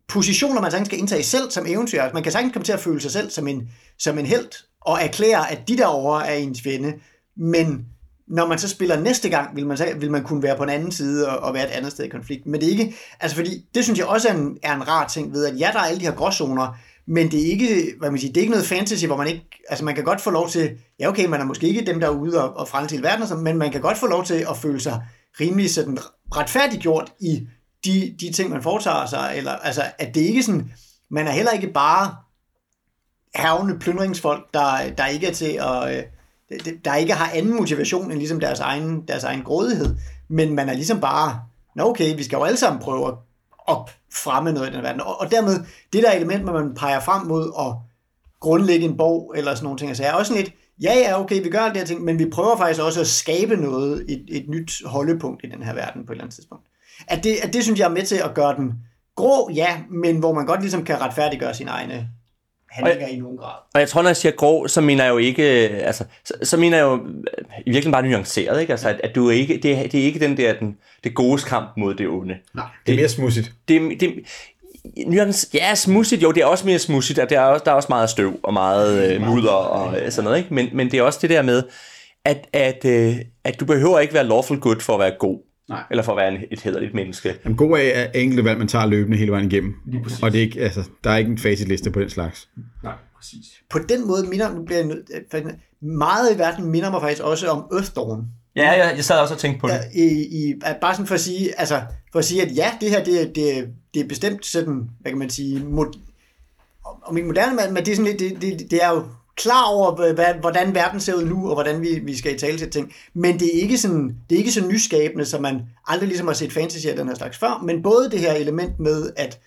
positioner, man sagtens skal indtage selv som eventyr. Altså, man kan sagtens komme til at føle sig selv som en, som en held, og erklære, at de derovre er ens fjende, men når man så spiller næste gang, vil man, så, vil man kunne være på en anden side og, og være et andet sted i konflikt. Men det er ikke, altså fordi, det synes jeg også er en, er en rar ting ved, at ja, der er alle de her gråzoner, men det er ikke, hvad man siger, det er ikke noget fantasy, hvor man ikke, altså man kan godt få lov til, ja okay, man er måske ikke dem, der er ude og, og frelse hele verden, men man kan godt få lov til at føle sig rimelig sådan retfærdiggjort i de, de ting, man foretager sig, eller altså, at det ikke sådan, man er heller ikke bare hervende plyndringsfolk, der, der ikke er til at, øh, der ikke har anden motivation end ligesom deres egen, deres egen grådighed, men man er ligesom bare, nå okay, vi skal jo alle sammen prøve at, at fremme noget i den verden, og, og dermed, det der element, hvor man peger frem mod at grundlægge en borg, eller sådan nogle ting, så er også lidt, ja ja, okay, vi gør alle de her ting, men vi prøver faktisk også at skabe noget, et, et nyt holdepunkt i den her verden på et eller andet tidspunkt. At det, at det synes jeg er med til at gøre den grå, ja, men hvor man godt ligesom kan retfærdiggøre sine egne handlinger i nogen grad. Og jeg tror, når jeg siger grå, så mener jeg jo ikke, øh, altså, så, så mener jeg jo øh, i virkeligheden bare nuanceret, ikke? Altså, at, at du er ikke, det, er, det er ikke den der, den, det gode kamp mod det onde. Nej, det er mere smudsigt. Det, det, nuance, ja, smudsigt, jo, det er også mere smudsigt, at der er også, der er også meget støv og meget øh, mudder og øh, sådan noget, ikke? Men, men det er også det der med, at, at, øh, at du behøver ikke være lawful good for at være god. Nej. Eller for at være en, et hederligt menneske. Jamen, god af er enkelte valg, man tager løbende hele vejen igennem. Og det er ikke, altså, der er ikke en facitliste på den slags. Nej, præcis. På den måde minder, nu bliver jeg nødt, øh, meget i verden minder mig faktisk også om Earthdawn. Ja, jeg, jeg sad også og tænkte på det. Ja, i, i, at bare sådan for at sige, altså, for at sige, at ja, det her, det, er- det, det er bestemt sådan, hvad kan man sige, mod, om ikke moderne, men- men det er, sådan lidt, det, det, det er jo klar over, hvad, hvordan verden ser ud nu, og hvordan vi, vi skal i tale til ting. Men det er ikke sådan, det er ikke så nyskabende, som man aldrig ligesom har set fantasy af den her slags før, men både det her element med, at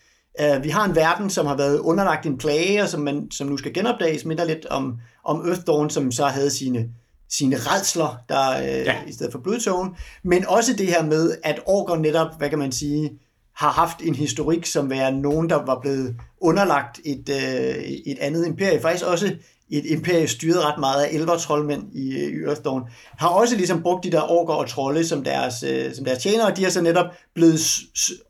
Uh, vi har en verden, som har været underlagt en plage, og som, man, som nu skal genopdages, minder lidt om, om Earthdawn, som så havde sine, sine redsler der, uh, ja. i stedet for blodtågen. Men også det her med, at orker netop, hvad kan man sige, har haft en historik som være nogen, der var blevet underlagt et, uh, et andet imperie. Faktisk også et imperie styret ret meget af elvertrollmænd i, i Earthdawn, har også ligesom brugt de der orker og trolde som deres, uh, som deres tjenere, og de har så netop blevet,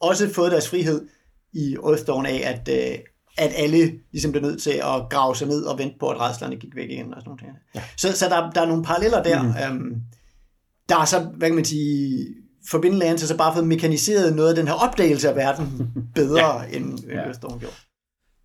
også fået deres frihed i Earthdawn af, at, øh, at alle ligesom blev nødt til at grave sig ned og vente på, at redslerne gik væk igen og sådan noget. Ja. Så, så der, der er nogle paralleller der. Mm. Øhm, der er så, hvad kan man sige, Forbindende så bare fået mekaniseret noget af den her opdagelse af verden <laughs> bedre, ja. end, end ja. Earthdawn gjorde.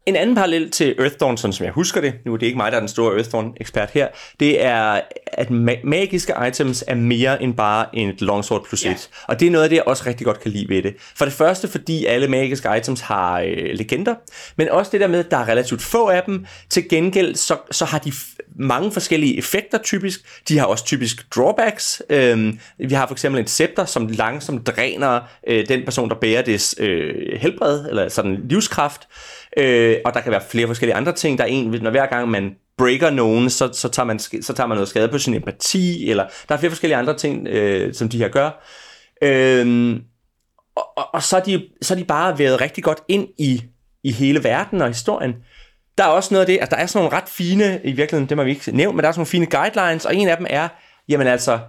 En anden parallel til Earthdawn, sådan som jeg husker det, nu er det ikke mig, der er den store Earthdawn-ekspert her, det er, at ma- magiske items er mere end bare en longsword plus ja. et. Og det er noget af det, jeg også rigtig godt kan lide ved det. For det første, fordi alle magiske items har øh, legender, men også det der med, at der er relativt få af dem. Til gengæld, så, så har de mange forskellige effekter typisk. De har også typisk drawbacks. Øhm, vi har for eksempel en scepter, som langsomt dræner øh, den person, der bærer det øh, helbred, eller sådan livskraft. Øh, og der kan være flere forskellige andre ting. Der er en, når hver gang man breaker nogen, så, så, tager man, så tager man noget skade på sin empati, eller der er flere forskellige andre ting, øh, som de her gør. Øh, og, og, og så, er de, så er de bare været rigtig godt ind i, i hele verden og historien. Der er også noget af det, at der er sådan nogle ret fine, i virkeligheden, det må vi ikke nævne, men der er sådan nogle fine guidelines, og en af dem er, jamen altså,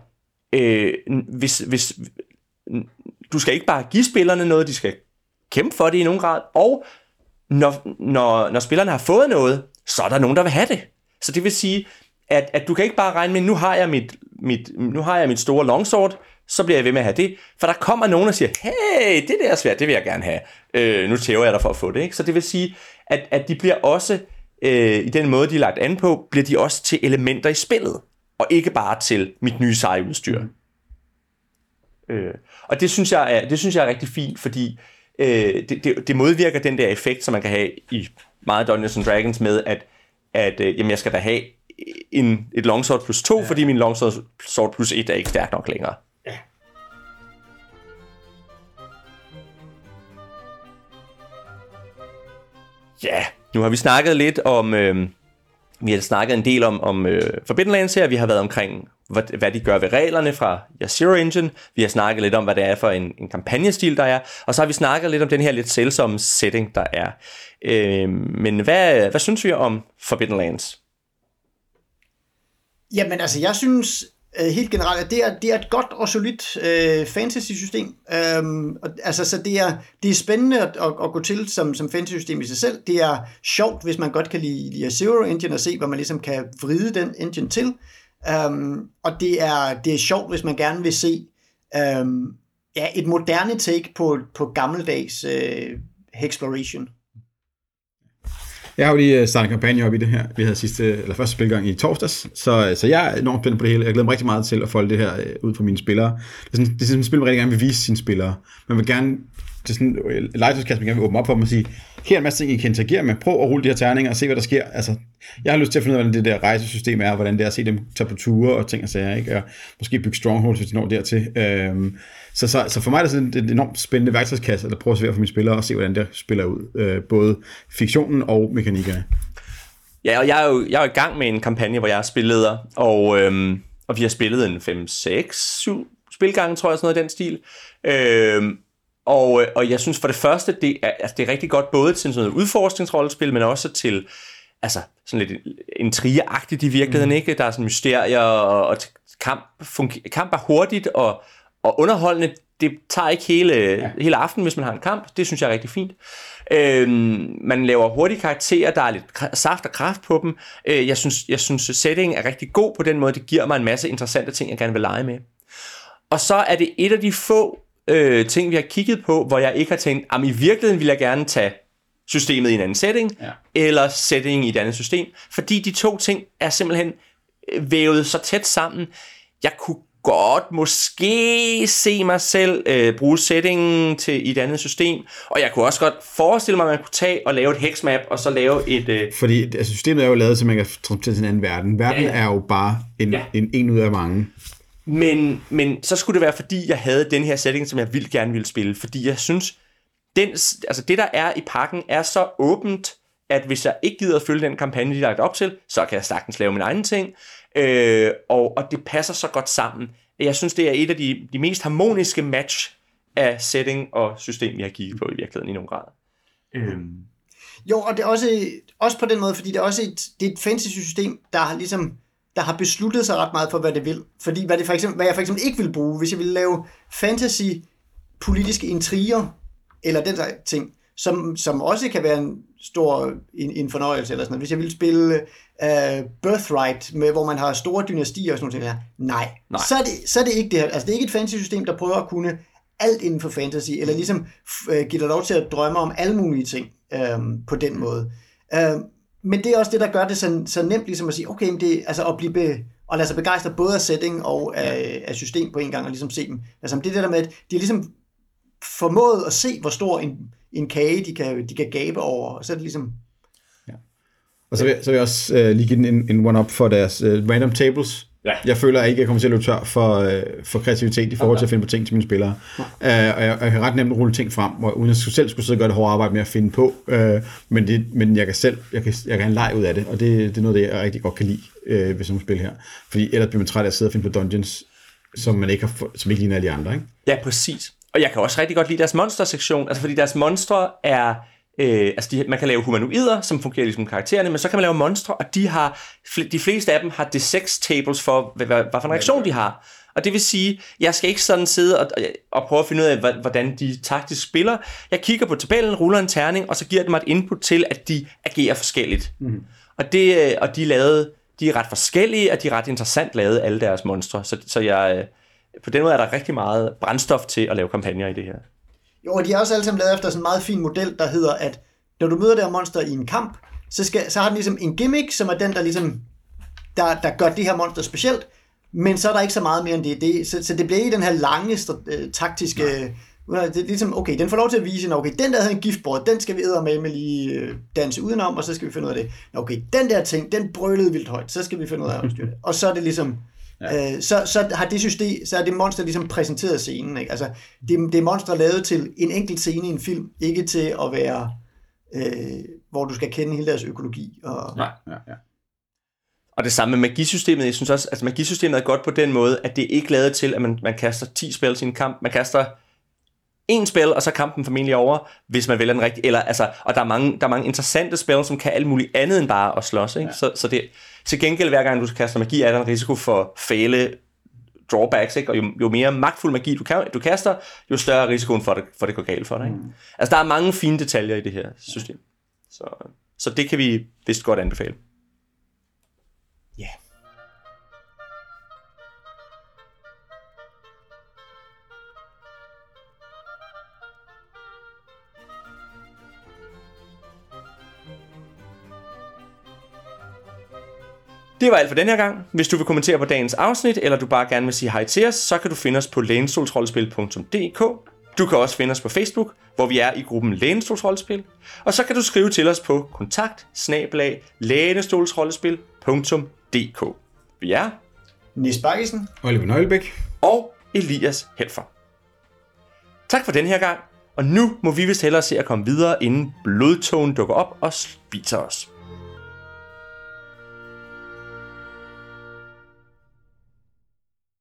øh, hvis, hvis, du skal ikke bare give spillerne noget, de skal kæmpe for det i nogen grad, og når, når, når spillerne har fået noget, så er der nogen, der vil have det. Så det vil sige, at, at du kan ikke bare regne med, nu har jeg mit, mit, nu har jeg mit store longsword, så bliver jeg ved med at have det. For der kommer nogen og siger, hey, det der er svært, det vil jeg gerne have. Øh, nu tæver jeg dig for at få det. Ikke? Så det vil sige, at, at de bliver også, øh, i den måde, de er lagt an på, bliver de også til elementer i spillet. Og ikke bare til mit nye seje udstyr. Mm. Øh, og det synes, jeg er, det synes jeg er rigtig fint, fordi øh, det, det, det modvirker den der effekt, som man kan have i meget Dungeons and Dragons med, at, at øh, jamen, jeg skal da have en, et longsword plus 2, ja. fordi min longsword plus 1 er ikke stærk nok længere. Ja. Ja, nu har vi snakket lidt om, øh, vi har snakket en del om, om øh, Forbidden Lands her, vi har været omkring hvad, hvad de gør ved reglerne fra ja, Zero Engine. Vi har snakket lidt om, hvad det er for en, en kampagnestil, der er. Og så har vi snakket lidt om den her lidt sælsomme setting, der er. Øh, men hvad, hvad synes vi om Forbidden Lands? Jamen altså, jeg synes øh, helt generelt, at det er, det er et godt og solidt øh, fantasy-system. Øhm, og, altså, så det er, det er spændende at, at, at gå til som, som fantasy-system i sig selv. Det er sjovt, hvis man godt kan lide, lide Zero Engine og se, hvor man ligesom kan vride den engine til. Um, og det er, det er sjovt, hvis man gerne vil se um, ja, et moderne take på, på gammeldags uh, exploration. Jeg har jo lige øh, startet en kampagne op i det her. Vi havde sidste, eller første spilgang i torsdags, så, øh, så jeg er enormt spændt på det hele. Jeg glæder mig rigtig meget til at folde det her ud for mine spillere. Det er sådan, det er sådan et spil, man rigtig gerne vil vise sine spillere. Man vil gerne, det er sådan et man gerne vil åbne op for dem og sige, her er en masse ting, I kan interagere med. Prøv at rulle de her terninger og se, hvad der sker. Altså, jeg har lyst til at finde ud af, hvordan det der rejsesystem er, og hvordan det er at se dem tage på ture og ting og sager, ikke? og måske bygge strongholds, hvis de når dertil. Øhm, så, så, så for mig er det sådan en enormt spændende værktøjskasse, at prøve at servere for mine spillere og se, hvordan det spiller ud. Øh, både fiktionen og mekanikkerne. Ja, og jeg er jo, jeg er jo i gang med en kampagne, hvor jeg er spilleder, og, øhm, og vi har spillet en 5, 6, 7 spilgange, tror jeg, sådan noget i den stil. Øhm, og, og jeg synes for det første, det er, altså det er rigtig godt både til sådan noget udforskningsrollespil, men også til altså sådan lidt intrigeagtigt i virkeligheden, mm. ikke? Der er sådan mysterier, og, og kamp, fungerer, kamp er hurtigt og, og underholdende. Det tager ikke hele, ja. hele aften, hvis man har en kamp. Det synes jeg er rigtig fint. Øhm, man laver hurtige karakterer, der er lidt saft og kraft på dem. Øh, jeg, synes, jeg synes, setting er rigtig god på den måde. Det giver mig en masse interessante ting, jeg gerne vil lege med. Og så er det et af de få øh, ting, vi har kigget på, hvor jeg ikke har tænkt, at i virkeligheden vil jeg gerne tage systemet i en anden setting, ja. eller setting i et andet system, fordi de to ting er simpelthen øh, vævet så tæt sammen. Jeg kunne godt måske se mig selv øh, bruge settingen til et andet system, og jeg kunne også godt forestille mig, at man kunne tage og lave et hexmap, og så lave et... Øh... Fordi altså, systemet er jo lavet, så man kan transportere til en anden verden. Verden ja, ja. er jo bare en, ja. en, en ud af mange. Men, men så skulle det være, fordi jeg havde den her setting, som jeg vildt gerne ville spille. Fordi jeg synes, den, altså det, der er i pakken, er så åbent, at hvis jeg ikke gider at følge den kampagne, de har lagt op til, så kan jeg sagtens lave min egen ting. Øh, og, og det passer så godt sammen. Jeg synes, det er et af de, de mest harmoniske match af setting og system, jeg har kigget på i virkeligheden i nogen grad. Øhm. Jo, og det er også, også på den måde, fordi det er også et, det er et fantasy-system, der har ligesom der har besluttet sig ret meget for, hvad det vil. Fordi hvad, det for eksempel, hvad jeg for eksempel ikke vil bruge, hvis jeg ville lave fantasy politiske intriger, eller den slags ting, som, som også kan være en stor en, en fornøjelse eller sådan noget. Hvis jeg ville spille uh, Birthright, med, hvor man har store dynastier og sådan noget, nej, nej. Så, er det, så er det ikke det her. Altså det er ikke et fantasy-system, der prøver at kunne alt inden for fantasy, eller ligesom uh, give dig lov til at drømme om alle mulige ting um, på den måde. Uh, men det er også det, der gør det så, så nemt ligesom at sige, okay, men det, altså at blive be, og lade sig begejstre både af setting og af, af system på en gang, og ligesom se dem. Altså det er det der med, at de er ligesom formået at se, hvor stor en, en kage de kan, de kan gabe over, og så er det ligesom... Ja. Og så vil, så vil jeg også uh, lige give en, en one-up for deres uh, random tables. Ja. Jeg føler ikke, at jeg kommer til at løbe tør for, uh, for kreativitet i forhold til at finde på ting til mine spillere. Uh, og jeg, jeg kan ret nemt rulle ting frem, hvor, uden at jeg selv skulle sidde og gøre det hårde arbejde med at finde på. Uh, men, det, men jeg kan selv jeg kan, jeg kan have en leg ud af det, og det, det er noget, det jeg rigtig godt kan lide uh, ved sådan et spil her. Fordi ellers bliver man træt af at sidde og finde på dungeons, som man ikke har, som ikke ligner alle de andre. Ikke? Ja, præcis. Og jeg kan også rigtig godt lide deres monster-sektion, altså fordi deres monstre er... Øh, altså de, man kan lave humanoider, som fungerer ligesom karaktererne, men så kan man lave monstre, og de har de fleste af dem har D6 tables for, hvad, hvad, hvad for en reaktion de har. Og det vil sige, jeg skal ikke sådan sidde og, og prøve at finde ud af, hvordan de taktisk spiller. Jeg kigger på tabellen, ruller en terning, og så giver det mig et input til, at de agerer forskelligt. Mm. Og, det, øh, og de, er lavet, de er ret forskellige, og de er ret interessant lavet, alle deres monstre. Så, så jeg, øh, på den måde er der rigtig meget brændstof til at lave kampagner i det her. Jo, og de er også alle sammen lavet efter sådan en meget fin model, der hedder, at når du møder der monster i en kamp, så, skal, så har den ligesom en gimmick, som er den, der ligesom der, der gør det her monster specielt, men så er der ikke så meget mere end det. det så, så det bliver ikke den her lange uh, taktiske... Nej. Det er ligesom, okay, den får lov til at vise, okay, den der havde en giftbrød, den skal vi med med lige uh, danse udenom, og så skal vi finde ud af det. Okay, den der ting, den brølede vildt højt, så skal vi finde ud af at styre det. Og så er det ligesom, Ja. Øh, så, så har det system, så er det monster ligesom præsenteret scenen. Ikke? Altså, det, det er monster lavet til en enkelt scene i en film, ikke til at være, øh, hvor du skal kende hele deres økologi. Og... Nej, ja, ja. Og det samme med magisystemet. Jeg synes også, at altså magisystemet er godt på den måde, at det er ikke lavet til, at man, man kaster 10 spil i en kamp. Man kaster en spil, og så kampen formentlig over, hvis man vælger den rigtige. Eller, altså, og der er, mange, der er mange interessante spil, som kan alt muligt andet end bare at slås. Ikke? Ja. Så, så det, til gengæld, hver gang du kaster magi, er der en risiko for fæle drawbacks, ikke? og jo, jo mere magtfuld magi du, kan, du kaster, jo større er risikoen for, at det, for det går galt for dig. Ikke? Mm. Altså, der er mange fine detaljer i det her system. Så, så det kan vi vist godt anbefale. Det var alt for den her gang. Hvis du vil kommentere på dagens afsnit, eller du bare gerne vil sige hej til os, så kan du finde os på lænestolsrollespil.dk. Du kan også finde os på Facebook, hvor vi er i gruppen Lænestolsrollespil. Og så kan du skrive til os på kontakt Vi er Nis Bakkesen, Oliver Nøglebæk og Elias Helfer. Tak for den her gang, og nu må vi vist hellere se at komme videre, inden blodtogen dukker op og spiser os.